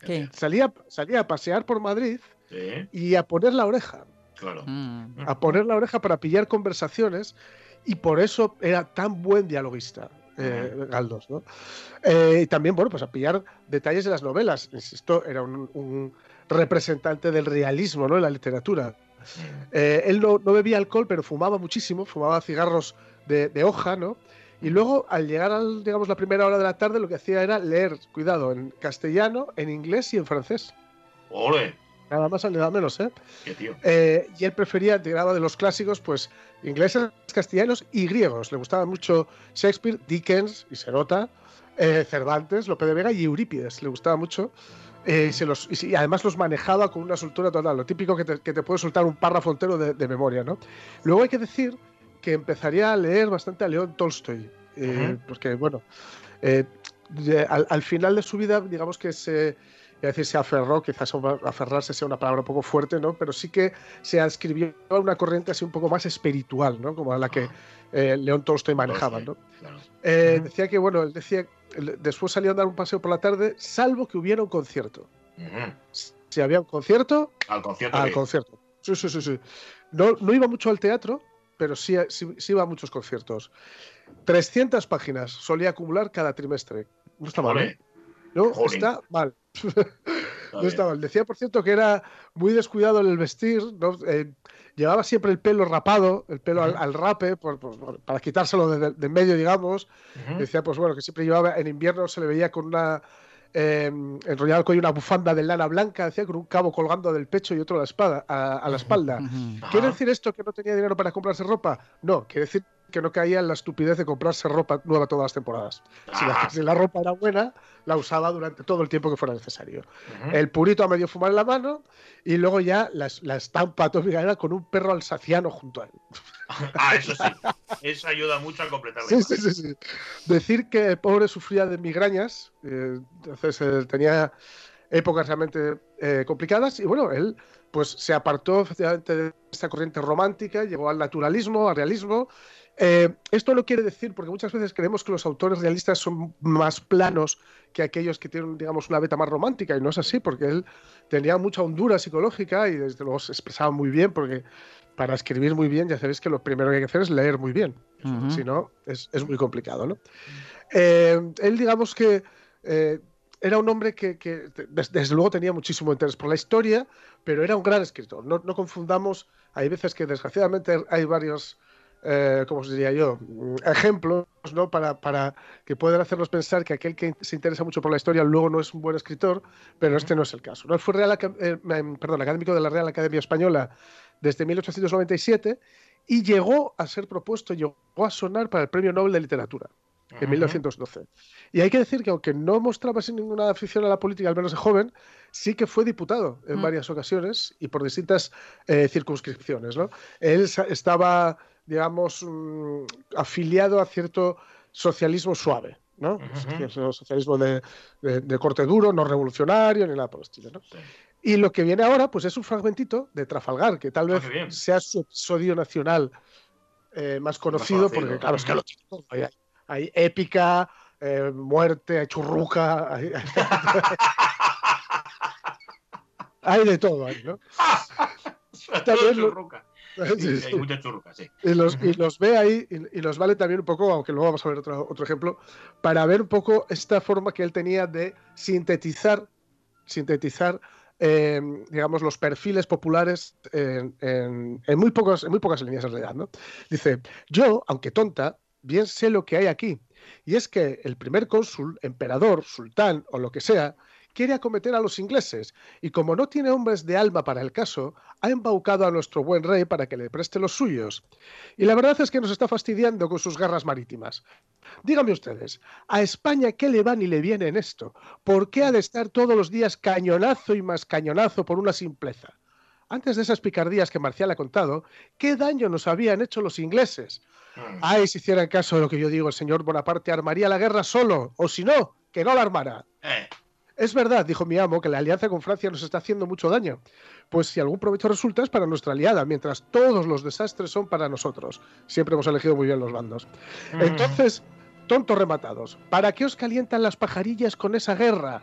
S2: ¿Qué?
S3: Salía, salía a pasear por Madrid
S1: Sí,
S3: y a poner la oreja.
S1: claro.
S2: Mm.
S3: a poner la oreja para pillar conversaciones y por eso era tan buen dialoguista. eh, Galdós, ¿no? Eh, y también, bueno, pues a pillar detalles de las novelas. Insisto, era un, un representante del realismo, ¿no? En la literatura. Eh, él no, no bebía alcohol, pero fumaba muchísimo, fumaba cigarros de, de hoja, ¿no? Y luego, al llegar al, digamos, la primera hora de la tarde, lo que hacía era leer, cuidado, en castellano, en inglés y en francés.
S1: Ole,
S3: Nada más ni nada menos, ¿eh?
S1: qué tío.
S3: Eh, y él prefería, tiraba de los clásicos, pues ingleses, castellanos y griegos. Le gustaban mucho Shakespeare, Dickens y Serota, eh, Cervantes, Lope de Vega y Eurípides. Le gustaba mucho. Eh, y, se los, además los manejaba con una soltura total. Lo típico que te, que te puede soltar un párrafo entero de, de memoria, ¿no? Luego hay que decir que empezaría a leer bastante a León Tolstoy. eh. Porque, bueno, eh, al, al final de su vida, digamos que se, a decir se aferró, quizás aferrarse sea una palabra un poco fuerte, ¿no? Pero sí que se adscribió a una corriente así un poco más espiritual, ¿no? Como a la que eh, León Tolstoy manejaba, ¿no? Eh. Decía que, bueno, él decía, después salía a dar un paseo por la tarde, salvo que hubiera un concierto. Si había un concierto,
S1: Al concierto.
S3: al concierto. Sí, sí, sí, sí. No, no iba mucho al teatro, pero sí, sí, sí iba a muchos conciertos. 300 páginas solía acumular cada trimestre. No está mal, ¿eh? No
S1: Jolín.
S3: está mal. No está mal. Decía, por cierto, que era muy descuidado en el vestir. ¿no? Eh, llevaba siempre el pelo rapado, el pelo al, rape, por- por- para quitárselo de, de- medio, digamos. Decía, pues bueno, que siempre llevaba, en invierno se le veía con una. Eh, enrollado al cuello una bufanda de lana blanca, decía, con un cabo colgando del pecho y otro a la, espada, a, a la espalda. ¿Quiere decir esto que no tenía dinero para comprarse ropa? No, quiere decir que no caía en la estupidez de comprarse ropa nueva todas las temporadas. Si la,
S1: Ajá.
S3: si la ropa era buena, la usaba durante todo el tiempo que fuera necesario.
S1: Ujú.
S3: El purito a medio fumar en la mano y luego ya la, la estampa atómica era con un perro alsaciano junto a él.
S1: Ah, eso sí. Eso ayuda mucho a completar la
S3: Sí, sí, sí, sí. Decir que el pobre sufría de migrañas, eh, entonces eh, tenía épocas realmente eh, complicadas y bueno, él pues se apartó efectivamente de esta corriente romántica, llegó al naturalismo, al realismo. Eh, esto no quiere decir, porque muchas veces creemos que los autores realistas son más planos que aquellos que tienen, digamos, una beta más romántica, y no es así, porque él tenía mucha hondura psicológica y desde luego se expresaba muy bien, porque para escribir muy bien ya sabéis que lo primero que hay que hacer es leer muy bien.
S2: Ujú.
S3: Si no, es, es muy complicado, ¿no? Eh, él, digamos que eh, era un hombre que, que, des- desde luego tenía muchísimo interés por la historia, pero era un gran escritor. No, no confundamos, hay veces que desgraciadamente hay varios, eh, ¿cómo os diría yo? Mm, Ejemplos, ¿no? Para, para que puedan hacernos pensar que aquel que se interesa mucho por la historia luego no es un buen escritor, pero este no es el caso. ¿no? Fue Real, eh, perdón, académico de la Real Academia Española desde 1897 y llegó a ser propuesto, llegó a sonar para el Premio Nobel de Literatura en
S1: Ujú.
S3: 1912. Y hay que decir que aunque no mostraba sin ninguna afición a la política, al menos de joven, sí que fue diputado en
S2: Mm.
S3: varias ocasiones y por distintas eh, circunscripciones. ¿no? Él estaba, digamos, mm, afiliado a cierto socialismo suave. ¿no? Socialismo de, de- de corte duro, no revolucionario, ni nada por el estilo. ¿no?
S1: Sí.
S3: Y lo que viene ahora, pues es un fragmentito de Trafalgar, que tal
S1: Ah,
S3: vez sea su episodio nacional eh, más conocido,
S1: conocido,
S3: porque claro, es que lo. Hay, hay épica, eh, muerte, hay churruca. hay- Hay de todo ahí, ¿no?
S1: También churruca.
S3: Sí, sí.
S1: Hay mucha churruca, sí.
S3: Y los, y los ve ahí y, y los vale también un poco, aunque luego vamos a ver otro, otro ejemplo, para ver un poco esta forma que él tenía de sintetizar, sintetizar eh, digamos, los perfiles populares en, en- en muy pocos, en muy pocas líneas en realidad. ¿no? Dice, yo, aunque tonta, bien sé lo que hay aquí. Y es que el primer cónsul, emperador, sultán o lo que sea, quiere acometer a los ingleses y como no tiene hombres de alma para el caso, ha embaucado a nuestro buen rey para que le preste los suyos. Y la verdad es que nos está fastidiando con sus guerras marítimas. Díganme ustedes, ¿a España qué le va ni le viene en esto? ¿Por qué ha de estar todos los días cañonazo y más cañonazo por una simpleza? Antes de esas picardías que Marcial ha contado, ¿qué daño nos habían hecho los ingleses? Ay, si hicieran caso de lo que yo digo, el señor Bonaparte armaría la guerra solo, o si no, que no la armara.
S1: Eh,
S3: Es verdad, dijo mi amo, que la alianza con Francia nos está haciendo mucho daño. Pues si algún provecho resulta es para nuestra aliada, mientras todos los desastres son para nosotros. Siempre hemos elegido muy bien los bandos. Entonces, tontos rematados, ¿para qué os calientan las pajarillas con esa guerra?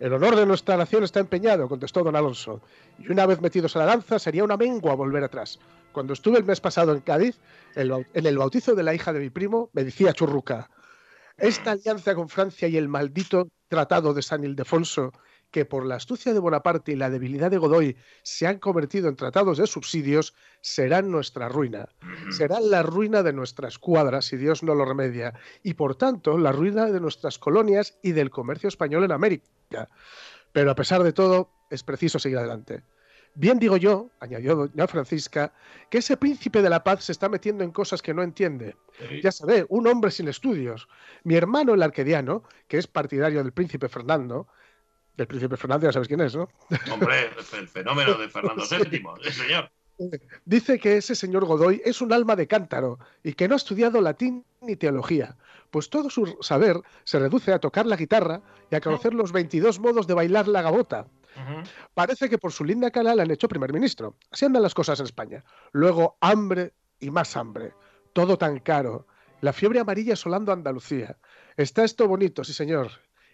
S3: El honor de nuestra nación está empeñado, contestó don Alonso. Y una vez metidos a la danza, sería una mengua volver atrás. Cuando estuve el mes pasado en Cádiz, en el bautizo de la hija de mi primo, me decía Churruca, esta alianza con Francia y el maldito Tratado de San Ildefonso, que por la astucia de Bonaparte y la debilidad de Godoy se han convertido en tratados de subsidios, serán nuestra ruina. Serán la ruina de nuestra escuadra si Dios no lo remedia, y por tanto la ruina de nuestras colonias y del comercio español en América. Pero a pesar de todo, es preciso seguir adelante. Bien digo yo, añadió doña Francisca, que ese príncipe de la paz se está metiendo en cosas que no entiende. Ya se ve, un hombre sin estudios. Mi hermano, el arquediano, que es partidario del príncipe Fernando, del príncipe Fernando ya sabes quién es, ¿no?
S1: Hombre, el fenómeno de Fernando VII, el señor.
S3: Dice que ese señor Godoy es un alma de cántaro y que no ha estudiado latín ni teología, pues todo su saber se reduce a tocar la guitarra y a conocer los 22 modos de bailar la gabota. Parece que por su linda cara le han hecho primer ministro. Así andan las cosas en España. Luego hambre y más hambre. Todo tan caro. La fiebre amarilla asolando a Andalucía. Está esto bonito, sí señor.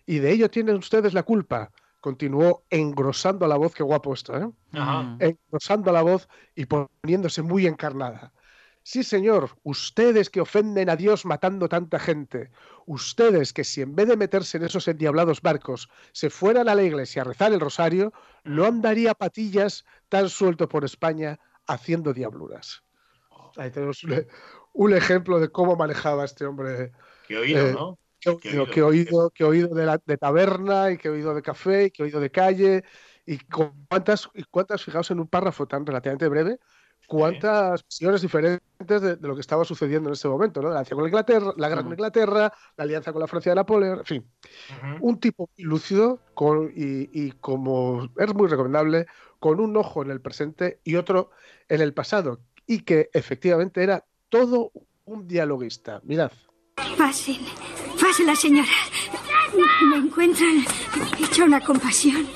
S3: Y de ello tienen ustedes la culpa. Continuó engrosando la voz, qué guapo esto, ¿eh?
S1: Ajá.
S3: engrosando la voz y poniéndose muy encarnada. Sí, señor, ustedes que ofenden a Dios matando tanta gente, ustedes que si en vez de meterse en esos endiablados barcos se fueran a la iglesia a rezar el rosario, no andaría patillas tan suelto por España haciendo diabluras. Ahí tenemos un, un ejemplo de cómo manejaba este hombre.
S1: Qué oído,
S3: eh,
S1: ¿no?
S3: Qué oído, qué oído, qué oído de, la- de taberna y qué oído de café y qué oído de calle y cuántas, y cuántas, fijaos en un párrafo tan relativamente breve, cuántas visiones diferentes de, de lo que estaba sucediendo en ese momento, ¿no? La alianza con Inglaterra, la guerra con Inglaterra, la alianza con la Francia de Napoleón, en fin. Un tipo muy lúcido con, y, y como es muy recomendable, con un ojo en el presente y otro en el pasado, y que efectivamente era todo un dialoguista. Mirad.
S12: Pasen, pasen la señora. Me encuentran hecha una compasión.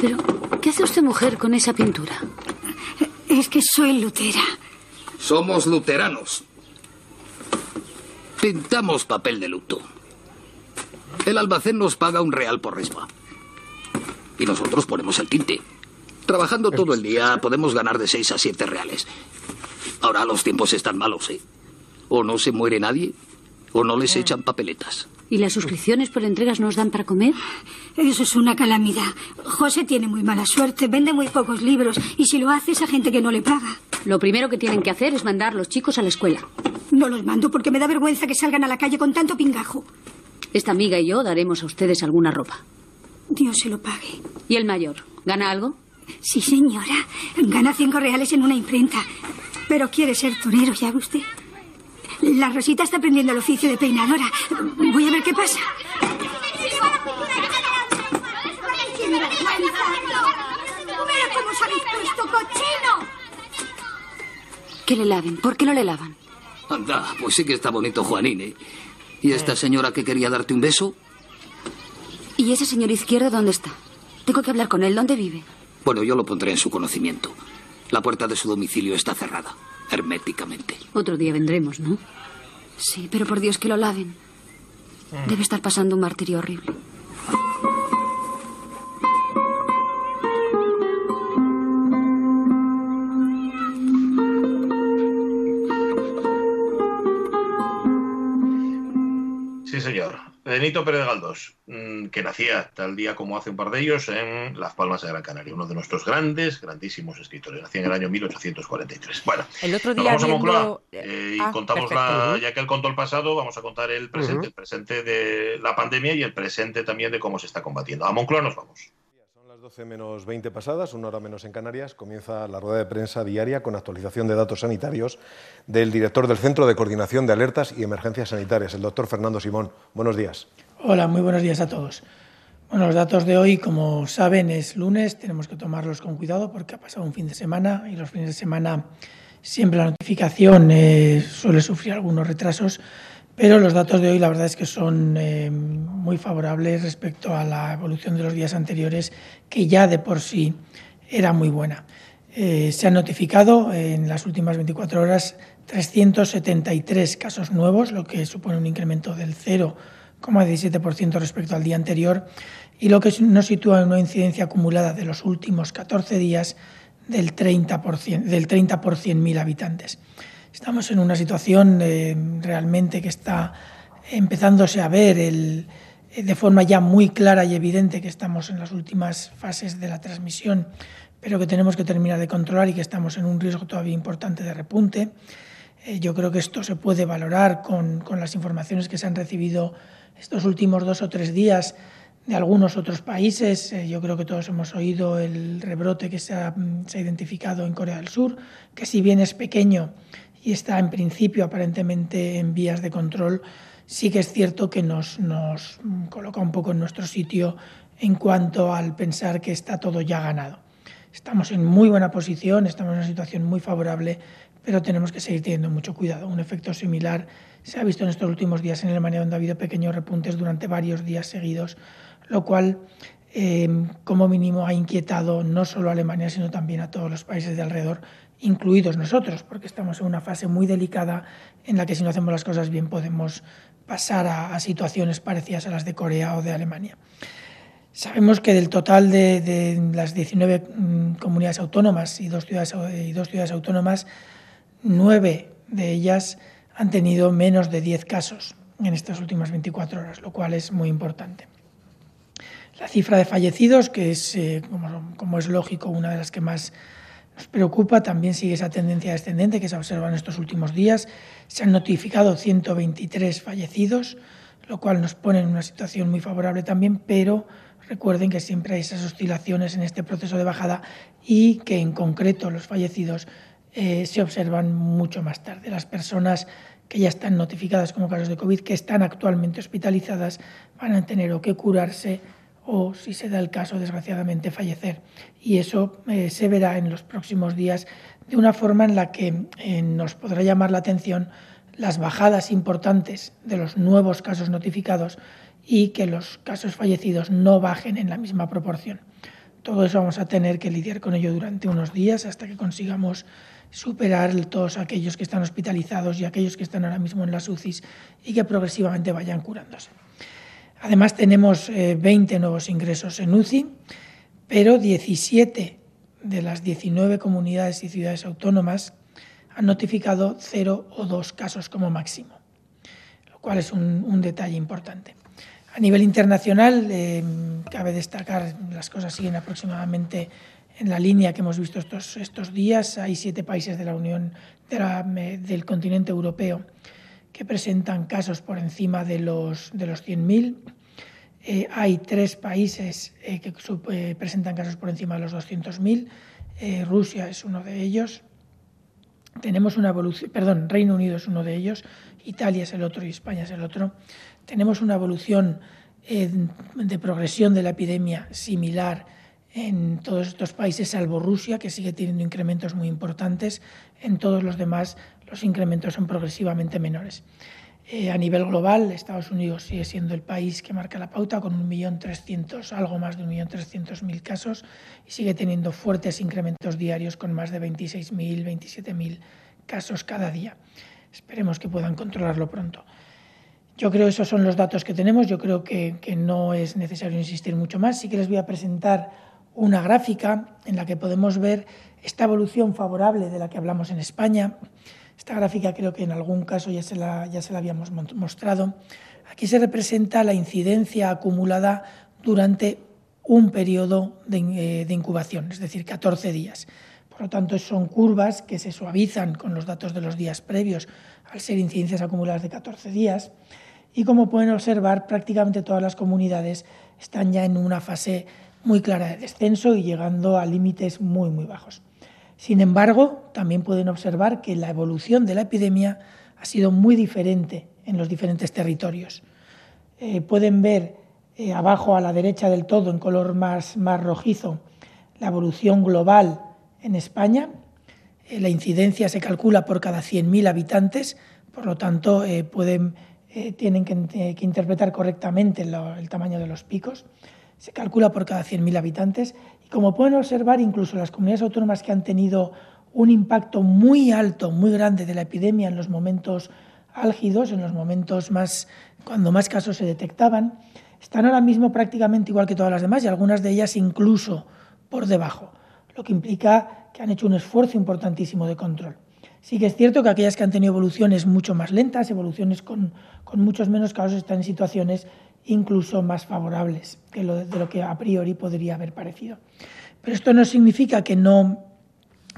S13: Pero, ¿qué hace usted mujer con esa pintura?
S12: Es que soy lutera.
S14: Somos luteranos. Pintamos papel de luto. El almacén nos paga un real por resma. Y nosotros ponemos el tinte. Trabajando todo el día podemos ganar de 6 a 7 reales. Ahora los tiempos están malos, ¿eh? O no se muere nadie, o no les echan papeletas.
S13: ¿Y las suscripciones por entregas nos dan para comer?
S12: Eso es una calamidad. José tiene muy mala suerte, vende muy pocos libros y si lo hace es a gente que no le paga.
S13: Lo primero que tienen que hacer es mandar los chicos a la escuela.
S12: No los mando porque me da vergüenza que salgan a la calle con tanto pingajo.
S13: Esta amiga y yo daremos a ustedes alguna ropa.
S12: Dios se lo pague.
S13: ¿Y el mayor? ¿Gana algo?
S12: Sí, señora. Gana cinco reales en una imprenta. Pero quiere ser torero, ¿ya usted? La Rosita está aprendiendo el oficio de peinadora. Voy a ver qué pasa. ¡Mira cómo os habéis puesto cochino!
S13: Que le laven. ¿Por qué no le lavan?
S14: Anda, pues sí que está bonito Juanín, ¿eh? ¿Y esta señora que quería darte un beso?
S13: ¿Y ese señor izquierdo dónde está? Tengo que hablar con él. ¿Dónde vive?
S14: Bueno, yo lo pondré en su conocimiento. La puerta de su domicilio está cerrada, herméticamente.
S13: Otro día vendremos, ¿no? Sí, pero por Dios que lo laven. Debe estar pasando un martirio horrible.
S1: Benito Pérez Galdós, mm, que nacía tal día como hace un par de ellos en Las Palmas de Gran Canaria, uno de nuestros grandes, grandísimos escritores. Nacía en el año 1843. Bueno,
S2: el otro día
S1: vamos a. Moncloa eh, y
S2: Ah,
S1: contamos
S2: perfecto.
S1: la, ya que él contó el pasado, vamos a contar el presente, el presente de la pandemia y el presente también de cómo se está combatiendo. A Moncloa nos vamos.
S15: Las 12 menos 20 pasadas, una hora menos en Canarias, comienza la rueda de prensa diaria con actualización de datos sanitarios del director del Centro de Coordinación de Alertas y Emergencias Sanitarias, el doctor Fernando Simón. Buenos días.
S16: Hola, muy buenos días a todos. Bueno, los datos de hoy, como saben, es lunes, tenemos que tomarlos con cuidado porque ha pasado un fin de semana y los fines de semana siempre la notificación eh, suele sufrir algunos retrasos, pero los datos de hoy la verdad es que son eh, muy favorables respecto a la evolución de los días anteriores, que ya de por sí era muy buena. Eh, se han notificado en las últimas 24 horas 373 casos nuevos, lo que supone un incremento del 0,17% respecto al día anterior y lo que nos sitúa en una incidencia acumulada de los últimos 14 días del 30%, del 30 por 100.000 habitantes. Estamos en una situación eh, realmente que está empezándose a ver el, eh, de forma ya muy clara y evidente que estamos en las últimas fases de la transmisión, pero que tenemos que terminar de controlar y que estamos en un riesgo todavía importante de repunte. Eh, yo creo que esto se puede valorar con, con las informaciones que se han recibido estos últimos dos o tres días de algunos otros países. Eh, yo creo que todos hemos oído el rebrote que se ha, mm, se ha identificado en Corea del Sur, que si bien es pequeño y está en principio aparentemente en vías de control, sí que es cierto que nos, nos coloca un poco en nuestro sitio en cuanto al pensar que está todo ya ganado. Estamos en muy buena posición, estamos en una situación muy favorable, pero tenemos que seguir teniendo mucho cuidado. Un efecto similar se ha visto en estos últimos días en Alemania, donde ha habido pequeños repuntes durante varios días seguidos, lo cual, eh, como mínimo, ha inquietado no solo a Alemania, sino también a todos los países de alrededor, incluidos nosotros, porque estamos en una fase muy delicada en la que si no hacemos las cosas bien podemos pasar a, a situaciones parecidas a las de Corea o de Alemania. Sabemos que del total de, de las 19 mm, comunidades autónomas y dos, ciudades, y dos ciudades autónomas, nueve de ellas han tenido menos de 10 casos en estas últimas 24 horas, lo cual es muy importante. La cifra de fallecidos, que es, eh, como, como, es lógico, una de las que más nos preocupa, también sigue esa tendencia descendente que se observa en estos últimos días. Se han notificado 123 fallecidos, lo cual nos pone en una situación muy favorable también, pero recuerden que siempre hay esas oscilaciones en este proceso de bajada y que en concreto los fallecidos eh, se observan mucho más tarde. Las personas que ya están notificadas como casos de COVID, que están actualmente hospitalizadas, van a tener o que curarse o, si se da el caso, desgraciadamente, fallecer. Y eso eh, se verá en los próximos días de una forma en la que eh, nos podrá llamar la atención las bajadas importantes de los nuevos casos notificados y que los casos fallecidos no bajen en la misma proporción. Todo eso vamos a tener que lidiar con ello durante unos días hasta que consigamos superar todos aquellos que están hospitalizados y aquellos que están ahora mismo en las UCIs y que progresivamente vayan curándose. Además tenemos eh, 20 nuevos ingresos en UCI, pero 17 de las 19 comunidades y ciudades autónomas han notificado cero o dos casos como máximo, lo cual es un, detalle importante. A nivel internacional, eh, cabe destacar, las cosas siguen aproximadamente en la línea que hemos visto estos, estos días. Hay siete países de la Unión del continente europeo que presentan casos por encima de los, de los 100.000. Eh, hay tres países eh, que eh, presentan casos por encima de los 200.000. Rusia es uno de ellos. Tenemos una evolución, perdón, Reino Unido es uno de ellos, Italia es el otro y España es el otro. Tenemos una evolución de progresión de la epidemia similar en todos estos países, salvo Rusia, que sigue teniendo incrementos muy importantes. En todos los demás, los incrementos son progresivamente menores. Eh, a nivel global, Estados Unidos sigue siendo el país que marca la pauta con 1.300.000, algo más de 1.300.000 casos y sigue teniendo fuertes incrementos diarios con más de 26.000, 27.000 casos cada día. Esperemos que puedan controlarlo pronto. Yo creo que esos son los datos que tenemos. Yo creo que, que no es necesario insistir mucho más. Sí que les voy a presentar una gráfica en la que podemos ver esta evolución favorable de la que hablamos en España. Esta gráfica creo que en algún caso ya se la, ya se la habíamos mostrado. Aquí se representa la incidencia acumulada durante un periodo de, de incubación, es decir, 14 días. Por lo tanto, son curvas que se suavizan con los datos de los días previos, al ser incidencias acumuladas de 14 días. Y como pueden observar, prácticamente todas las comunidades están ya en una fase muy clara de descenso y llegando a límites muy, muy bajos. Sin embargo, también pueden observar que la evolución de la epidemia ha sido muy diferente en los diferentes territorios. Eh, pueden ver eh, abajo a la derecha del todo, en color más, más rojizo, la evolución global en España. Eh, la incidencia se calcula por cada 100.000 habitantes, por lo tanto, tienen que, interpretar correctamente el tamaño de los picos. Se calcula por cada 100.000 habitantes como pueden observar, incluso las comunidades autónomas que han tenido un impacto muy alto, muy grande de la epidemia en los momentos álgidos, en los momentos más, cuando más casos se detectaban, están ahora mismo prácticamente igual que todas las demás y algunas de ellas incluso por debajo, lo que implica que han hecho un esfuerzo importantísimo de control. Sí que es cierto que aquellas que han tenido evoluciones mucho más lentas, evoluciones con, con muchos menos casos, están en situaciones incluso más favorables que lo, de lo que a priori podría haber parecido. Pero esto no significa que no,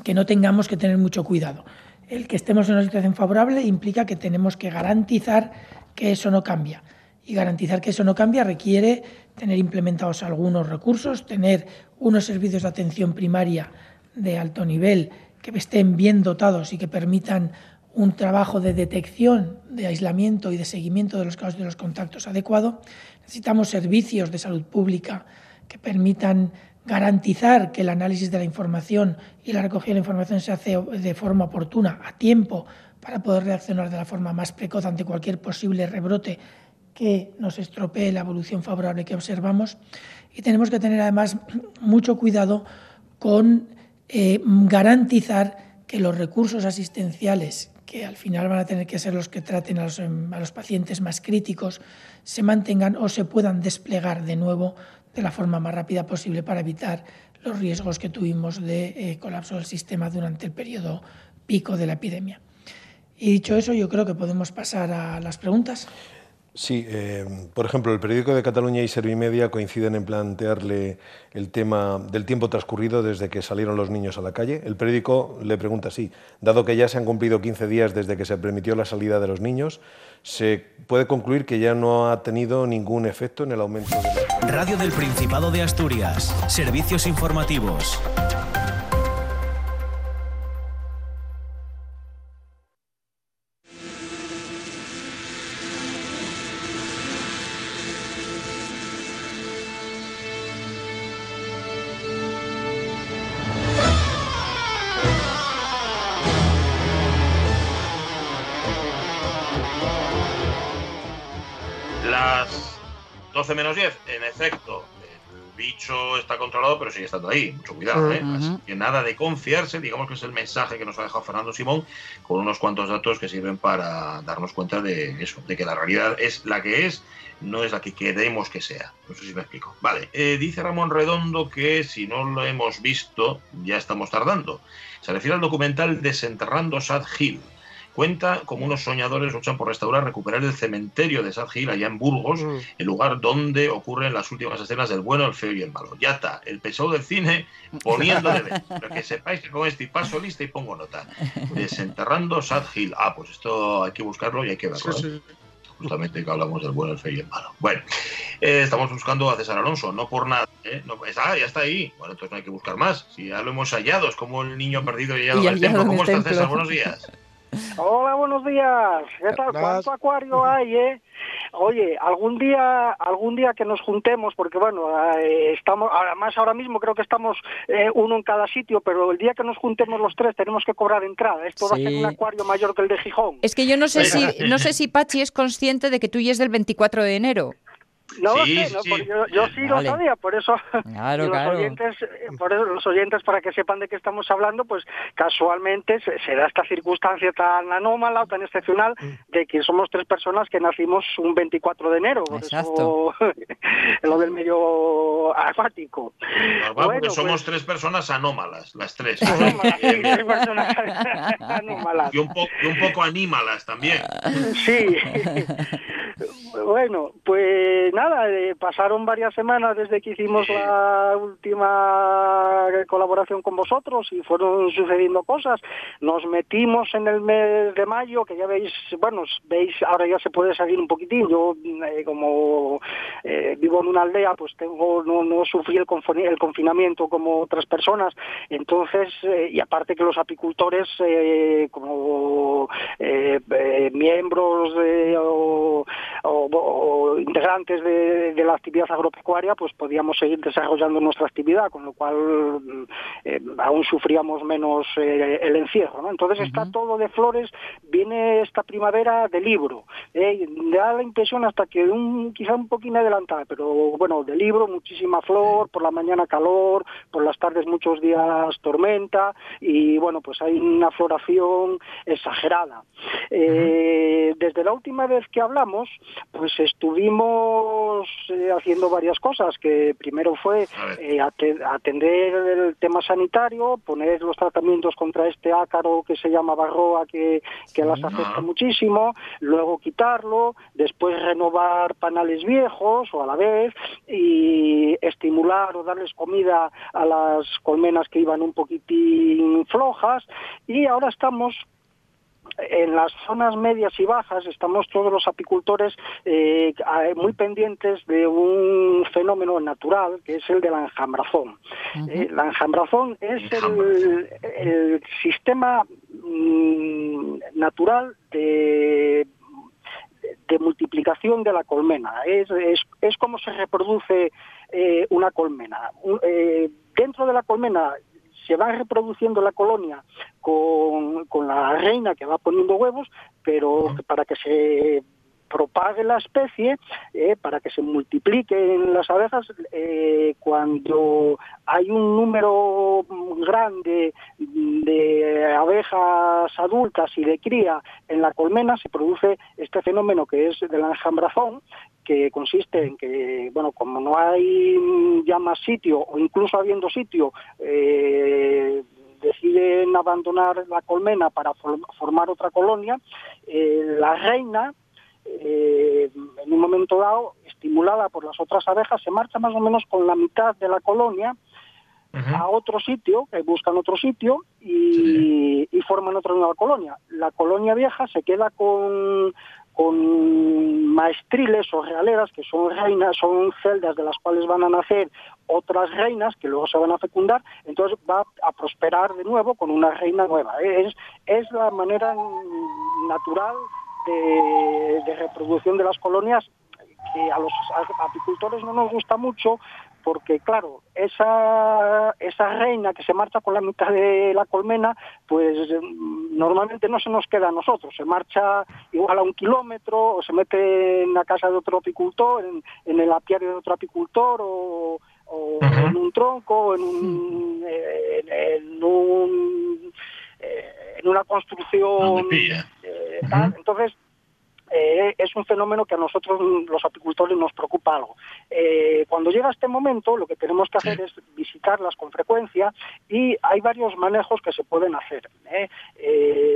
S16: que no tengamos que tener mucho cuidado. El que estemos en una situación favorable implica que tenemos que garantizar que eso no cambia. Y garantizar que eso no cambia requiere tener implementados algunos recursos, tener unos servicios de atención primaria de alto nivel que estén bien dotados y que permitan un trabajo de detección, de aislamiento y de seguimiento de los casos de los contactos adecuado. Necesitamos servicios de salud pública que permitan garantizar que el análisis de la información y la recogida de la información se hace de forma oportuna, a tiempo, para poder reaccionar de la forma más precoz ante cualquier posible rebrote que nos estropee la evolución favorable que observamos. Y tenemos que tener además mucho cuidado con eh, garantizar que los recursos asistenciales que al final van a tener que ser los que traten a los, em, a los, pacientes más críticos, se mantengan o se puedan desplegar de nuevo de la forma más rápida posible para evitar los riesgos que tuvimos de eh, colapso del sistema durante el periodo pico de la epidemia. Y dicho eso, yo creo que podemos pasar a las preguntas.
S15: Sí, eh, por ejemplo, el periódico de Cataluña y Servimedia coinciden en plantearle el tema del tiempo transcurrido desde que salieron los niños a la calle. El periódico le pregunta así, dado que ya se han cumplido 15 días desde que se permitió la salida de los niños, ¿se puede concluir que ya no ha tenido ningún efecto en el aumento de la...
S17: Radio del Principado de Asturias, servicios informativos.
S1: 12 menos 10, en efecto, el bicho está controlado, pero sigue estando ahí. Mucho cuidado, ¿eh? Así que nada de confiarse, digamos que es el mensaje que nos ha dejado Fernando Simón, con unos cuantos datos que sirven para darnos cuenta de eso, de que la realidad es la que es, no es la que queremos que sea. No sé si me explico. Vale, eh, dice Ramón Redondo que si no lo hemos visto, ya estamos tardando. Se refiere al documental Desenterrando Sad Hill. Cuenta como unos soñadores luchan por restaurar, recuperar el cementerio de Sad Hill, allá en Burgos, el lugar donde ocurren las últimas escenas del bueno, el feo y el malo. Ya está, el pesado del cine poniéndole de. Pero que sepáis que con este paso lista y pongo nota. Desenterrando Sad Hill. Ah, pues esto hay que buscarlo y hay que verlo. ¿eh? Justamente que hablamos del bueno, el feo y el malo. Bueno, eh, estamos buscando a César Alonso, no por nada. ¿eh? No, está, ya está ahí. Bueno, entonces no hay que buscar más. Si ya lo hemos hallado, es como el niño perdido y hallado
S2: Y
S1: el
S2: hallado
S1: templo. ¿Cómo estás. César? Buenos días.
S18: Hola, buenos días. ¿Qué tal? ¿Cuánto acuario hay, eh? Oye, algún día, algún día que nos juntemos, porque bueno, eh, estamos, además ahora mismo creo que estamos eh, uno en cada sitio, pero el día que nos juntemos los tres tenemos que cobrar entrada. Esto va a ser
S2: Sí.
S18: un acuario mayor que el de Gijón.
S2: Es que yo no sé si no sé si Pachi es consciente de que tú ya es del 24 de enero.
S18: No
S1: Sí,
S18: lo sé, no,
S1: sí.
S18: porque yo, yo sí
S2: Vale.
S18: lo sabía, por eso,
S2: Claro,
S18: los
S2: claro.
S18: oyentes, por eso los oyentes para que sepan de qué estamos hablando, pues casualmente se, se da esta circunstancia tan anómala o tan excepcional
S2: Mm.
S18: de que somos tres personas que nacimos un 24 de enero, por
S2: Exacto.
S18: eso lo del medio acuático.
S1: Porque
S18: Bueno,
S1: somos
S18: pues-
S1: tres personas anómalas, las tres.
S18: Anómalas, personas anómalas.
S1: Y un, po- y un poco anímalas también.
S18: Sí. Bueno, pues nada, eh, pasaron varias semanas desde que hicimos la última colaboración con vosotros y fueron sucediendo cosas. Nos metimos en el mes de mayo, que ya veis, bueno, veis, ahora ya se puede salir un poquitín. Yo, eh, como eh, vivo en una aldea, pues tengo no, no sufrí el, confinamiento como otras personas. Entonces, y aparte que los apicultores, como miembros de, o, o- o integrantes de, de la actividad agropecuaria, pues podíamos seguir desarrollando nuestra actividad, con lo cual mm, eh, aún sufríamos menos eh, el encierro. ¿no? Entonces está todo de flores, viene esta primavera de libro. ¿eh? Da la impresión hasta que un, quizá un poquín adelantada, pero bueno, de libro, muchísima flor, por la mañana calor, por las tardes muchos días tormenta y bueno, pues hay una floración exagerada. Desde la última vez que hablamos, pues estuvimos eh, haciendo varias cosas, que primero fue eh, ate- atender el tema sanitario, poner los tratamientos contra este ácaro que se llama barroa, que, que las afecta muchísimo, luego quitarlo, después renovar panales viejos o a la vez y estimular o darles comida a las colmenas que iban un poquitín flojas y ahora estamos en las zonas medias y bajas estamos todos los apicultores eh, muy pendientes de un fenómeno natural que es el de la enjambrazón. Eh, la enjambrazón es el, el sistema mm, natural de de multiplicación de la colmena. Es, es, es como se reproduce eh, una colmena. Eh, dentro de la colmena se va reproduciendo la colonia con, con la reina que va poniendo huevos, pero para que se propague la especie, eh, para que se multipliquen las abejas, eh, cuando hay un número grande de abejas adultas y de cría en la colmena, se produce este fenómeno que es de la enjambrazón, que consiste en que, bueno, como no hay ya más sitio, o incluso habiendo sitio, eh, deciden abandonar la colmena para for- formar otra colonia, eh, la reina eh, en un momento dado, estimulada por las otras abejas, se marcha más o menos con la mitad de la colonia a otro sitio, que buscan otro sitio y, y forman otra nueva colonia. La colonia vieja se queda con, con maestriles o realeras, que son reinas, son celdas de las cuales van a nacer otras reinas que luego se van a fecundar, entonces va a prosperar de nuevo con una reina nueva. Es, es la manera natural de, de reproducción de las colonias que a los apicultores no nos gusta mucho porque claro, esa, esa reina que se marcha con la mitad de la colmena, pues mm, normalmente no se nos queda a nosotros, se marcha igual a un kilómetro o se mete en la casa de otro apicultor, en, en el apiario de otro apicultor o, o en un tronco, en, un, eh, en, en un, eh, en una construcción eh, tal. Entonces, eh, es un fenómeno que a nosotros los apicultores nos preocupa algo. Eh, cuando llega este momento, lo que tenemos que hacer es visitarlas con frecuencia y hay varios manejos que se pueden hacer.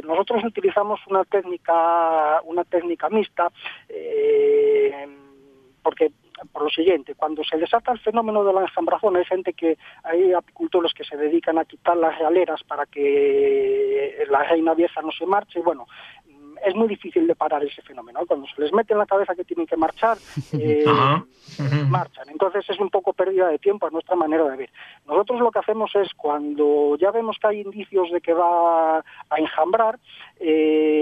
S18: nosotros utilizamos una técnica, una técnica mixta, porque por lo siguiente, cuando se desata el fenómeno de la enjambrazón, hay gente que, hay apicultores que se dedican a quitar las realeras para que la reina vieja no se marche, bueno, es muy difícil de parar ese fenómeno. ¿no? Cuando se les mete en la cabeza que tienen que marchar, eh, marchan. Entonces es un poco pérdida de tiempo a nuestra manera de ver. Nosotros lo que hacemos es cuando ya vemos que hay indicios de que va a enjambrar, eh,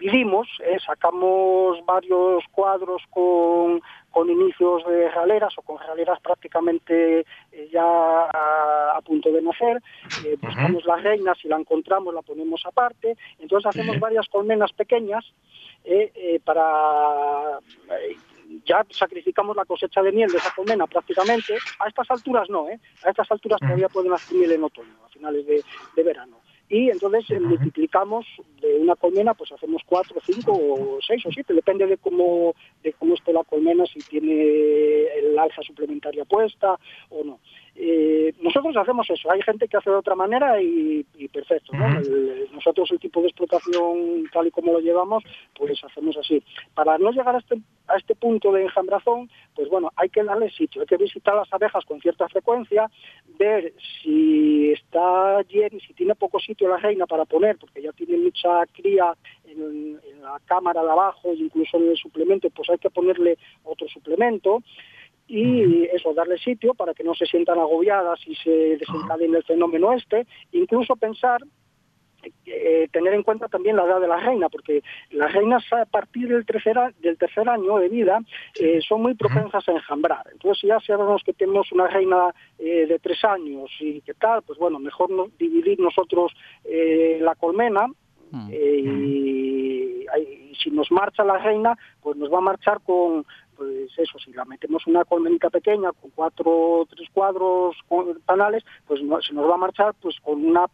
S18: dividimos, eh, sacamos varios cuadros con, con inicios de realeras o con realeras prácticamente eh, ya a, a punto de nacer, eh, buscamos la reina, si la encontramos la ponemos aparte, entonces hacemos varias colmenas pequeñas eh, para ya sacrificamos la cosecha de miel de esa colmena prácticamente. A estas alturas no, ¿eh? A estas alturas todavía pueden hacer miel en otoño, a finales de, de verano y entonces eh, multiplicamos de una colmena, pues hacemos cuatro, cinco o seis o siete, depende de cómo, de cómo esté la colmena, si tiene el alza suplementaria puesta o no. Eh, nosotros hacemos eso, hay gente que hace de otra manera y, perfecto. ¿no? nosotros el tipo de explotación tal y como lo llevamos, pues hacemos así. Para no llegar a este, a este punto de enjambrazón, pues bueno, hay que darle sitio, hay que visitar las abejas con cierta frecuencia, ver si está lleno, si tiene poco sitio la reina para poner, porque ya tiene mucha cría en, en la cámara de abajo, incluso en el suplemento, pues hay que ponerle otro suplemento y eso, darle sitio para que no se sientan agobiadas y se desencadene el fenómeno este, incluso pensar eh, tener en cuenta también la edad de la reina, porque las reinas a partir del tercer, del tercer año de vida eh, son muy propensas a enjambrar. Entonces, ya sabemos que tenemos una reina eh, de tres años y qué tal, pues bueno, mejor no, dividir nosotros la colmena y, si nos marcha la reina, pues nos va a marchar con, pues eso, si la metemos una colmenita pequeña con cuatro, tres cuadros panales, pues se nos va a marchar pues con una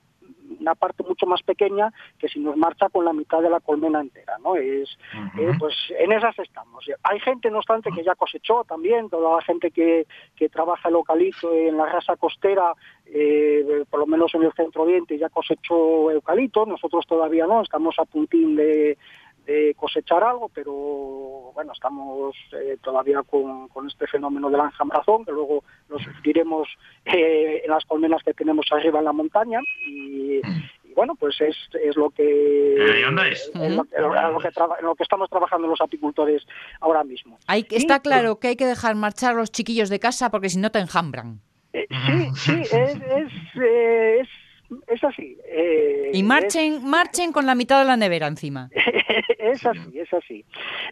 S18: una parte mucho más pequeña que si nos marcha con la mitad de la colmena entera, ¿no? Es, eh, pues en esas estamos. Hay gente, no obstante, que ya cosechó también, toda la gente que, que trabaja el eucalipto en la raza costera, eh, por lo menos en el centro oriente, ya cosechó eucalipto, nosotros todavía no, estamos a puntín de, de cosechar algo, pero bueno, estamos eh, todavía con, este fenómeno del enjambrazón, que luego lo sufriremos eh, en las colmenas que tenemos arriba en la montaña y, bueno, pues es, es lo que
S1: es
S18: lo, que, estamos trabajando los apicultores ahora mismo.
S2: Hay, está claro que hay que dejar marchar a los chiquillos de casa porque si no te enjambran.
S18: Eh, sí, sí, es, es es así. Eh,
S2: y marchen, marchen con la mitad de la nevera encima.
S18: es así, es así.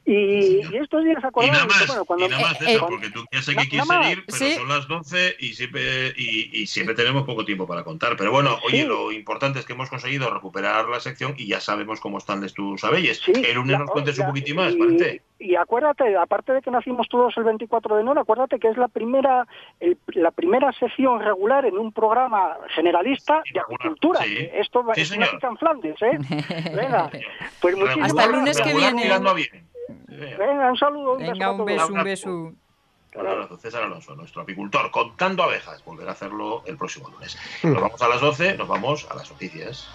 S18: Y, estos días
S1: acordados... Y nada más, bueno, cuando, y nada más eh, porque tú ya sé que quieres seguir, pero son las 12 y siempre, y, siempre tenemos poco tiempo para contar. Pero bueno, oye, lo importante es que hemos conseguido recuperar la sección y ya sabemos cómo están de tus abelles. el lunes nos cuentes un poquitín más, parece
S18: y acuérdate, aparte de que nacimos todos el 24 de enero, acuérdate que es la primera la primera sesión regular en un programa generalista de agricultura. Esto es una en Flandes, ¿eh? Venga, pues muchísimas
S2: Hasta el lunes que viene.
S18: Venga, un saludo. Un
S2: Venga, un beso, un beso.
S1: Un abrazo, César Alonso, nuestro apicultor, contando abejas. Volverá a hacerlo el próximo lunes. Nos vamos a las 12, nos vamos a las noticias.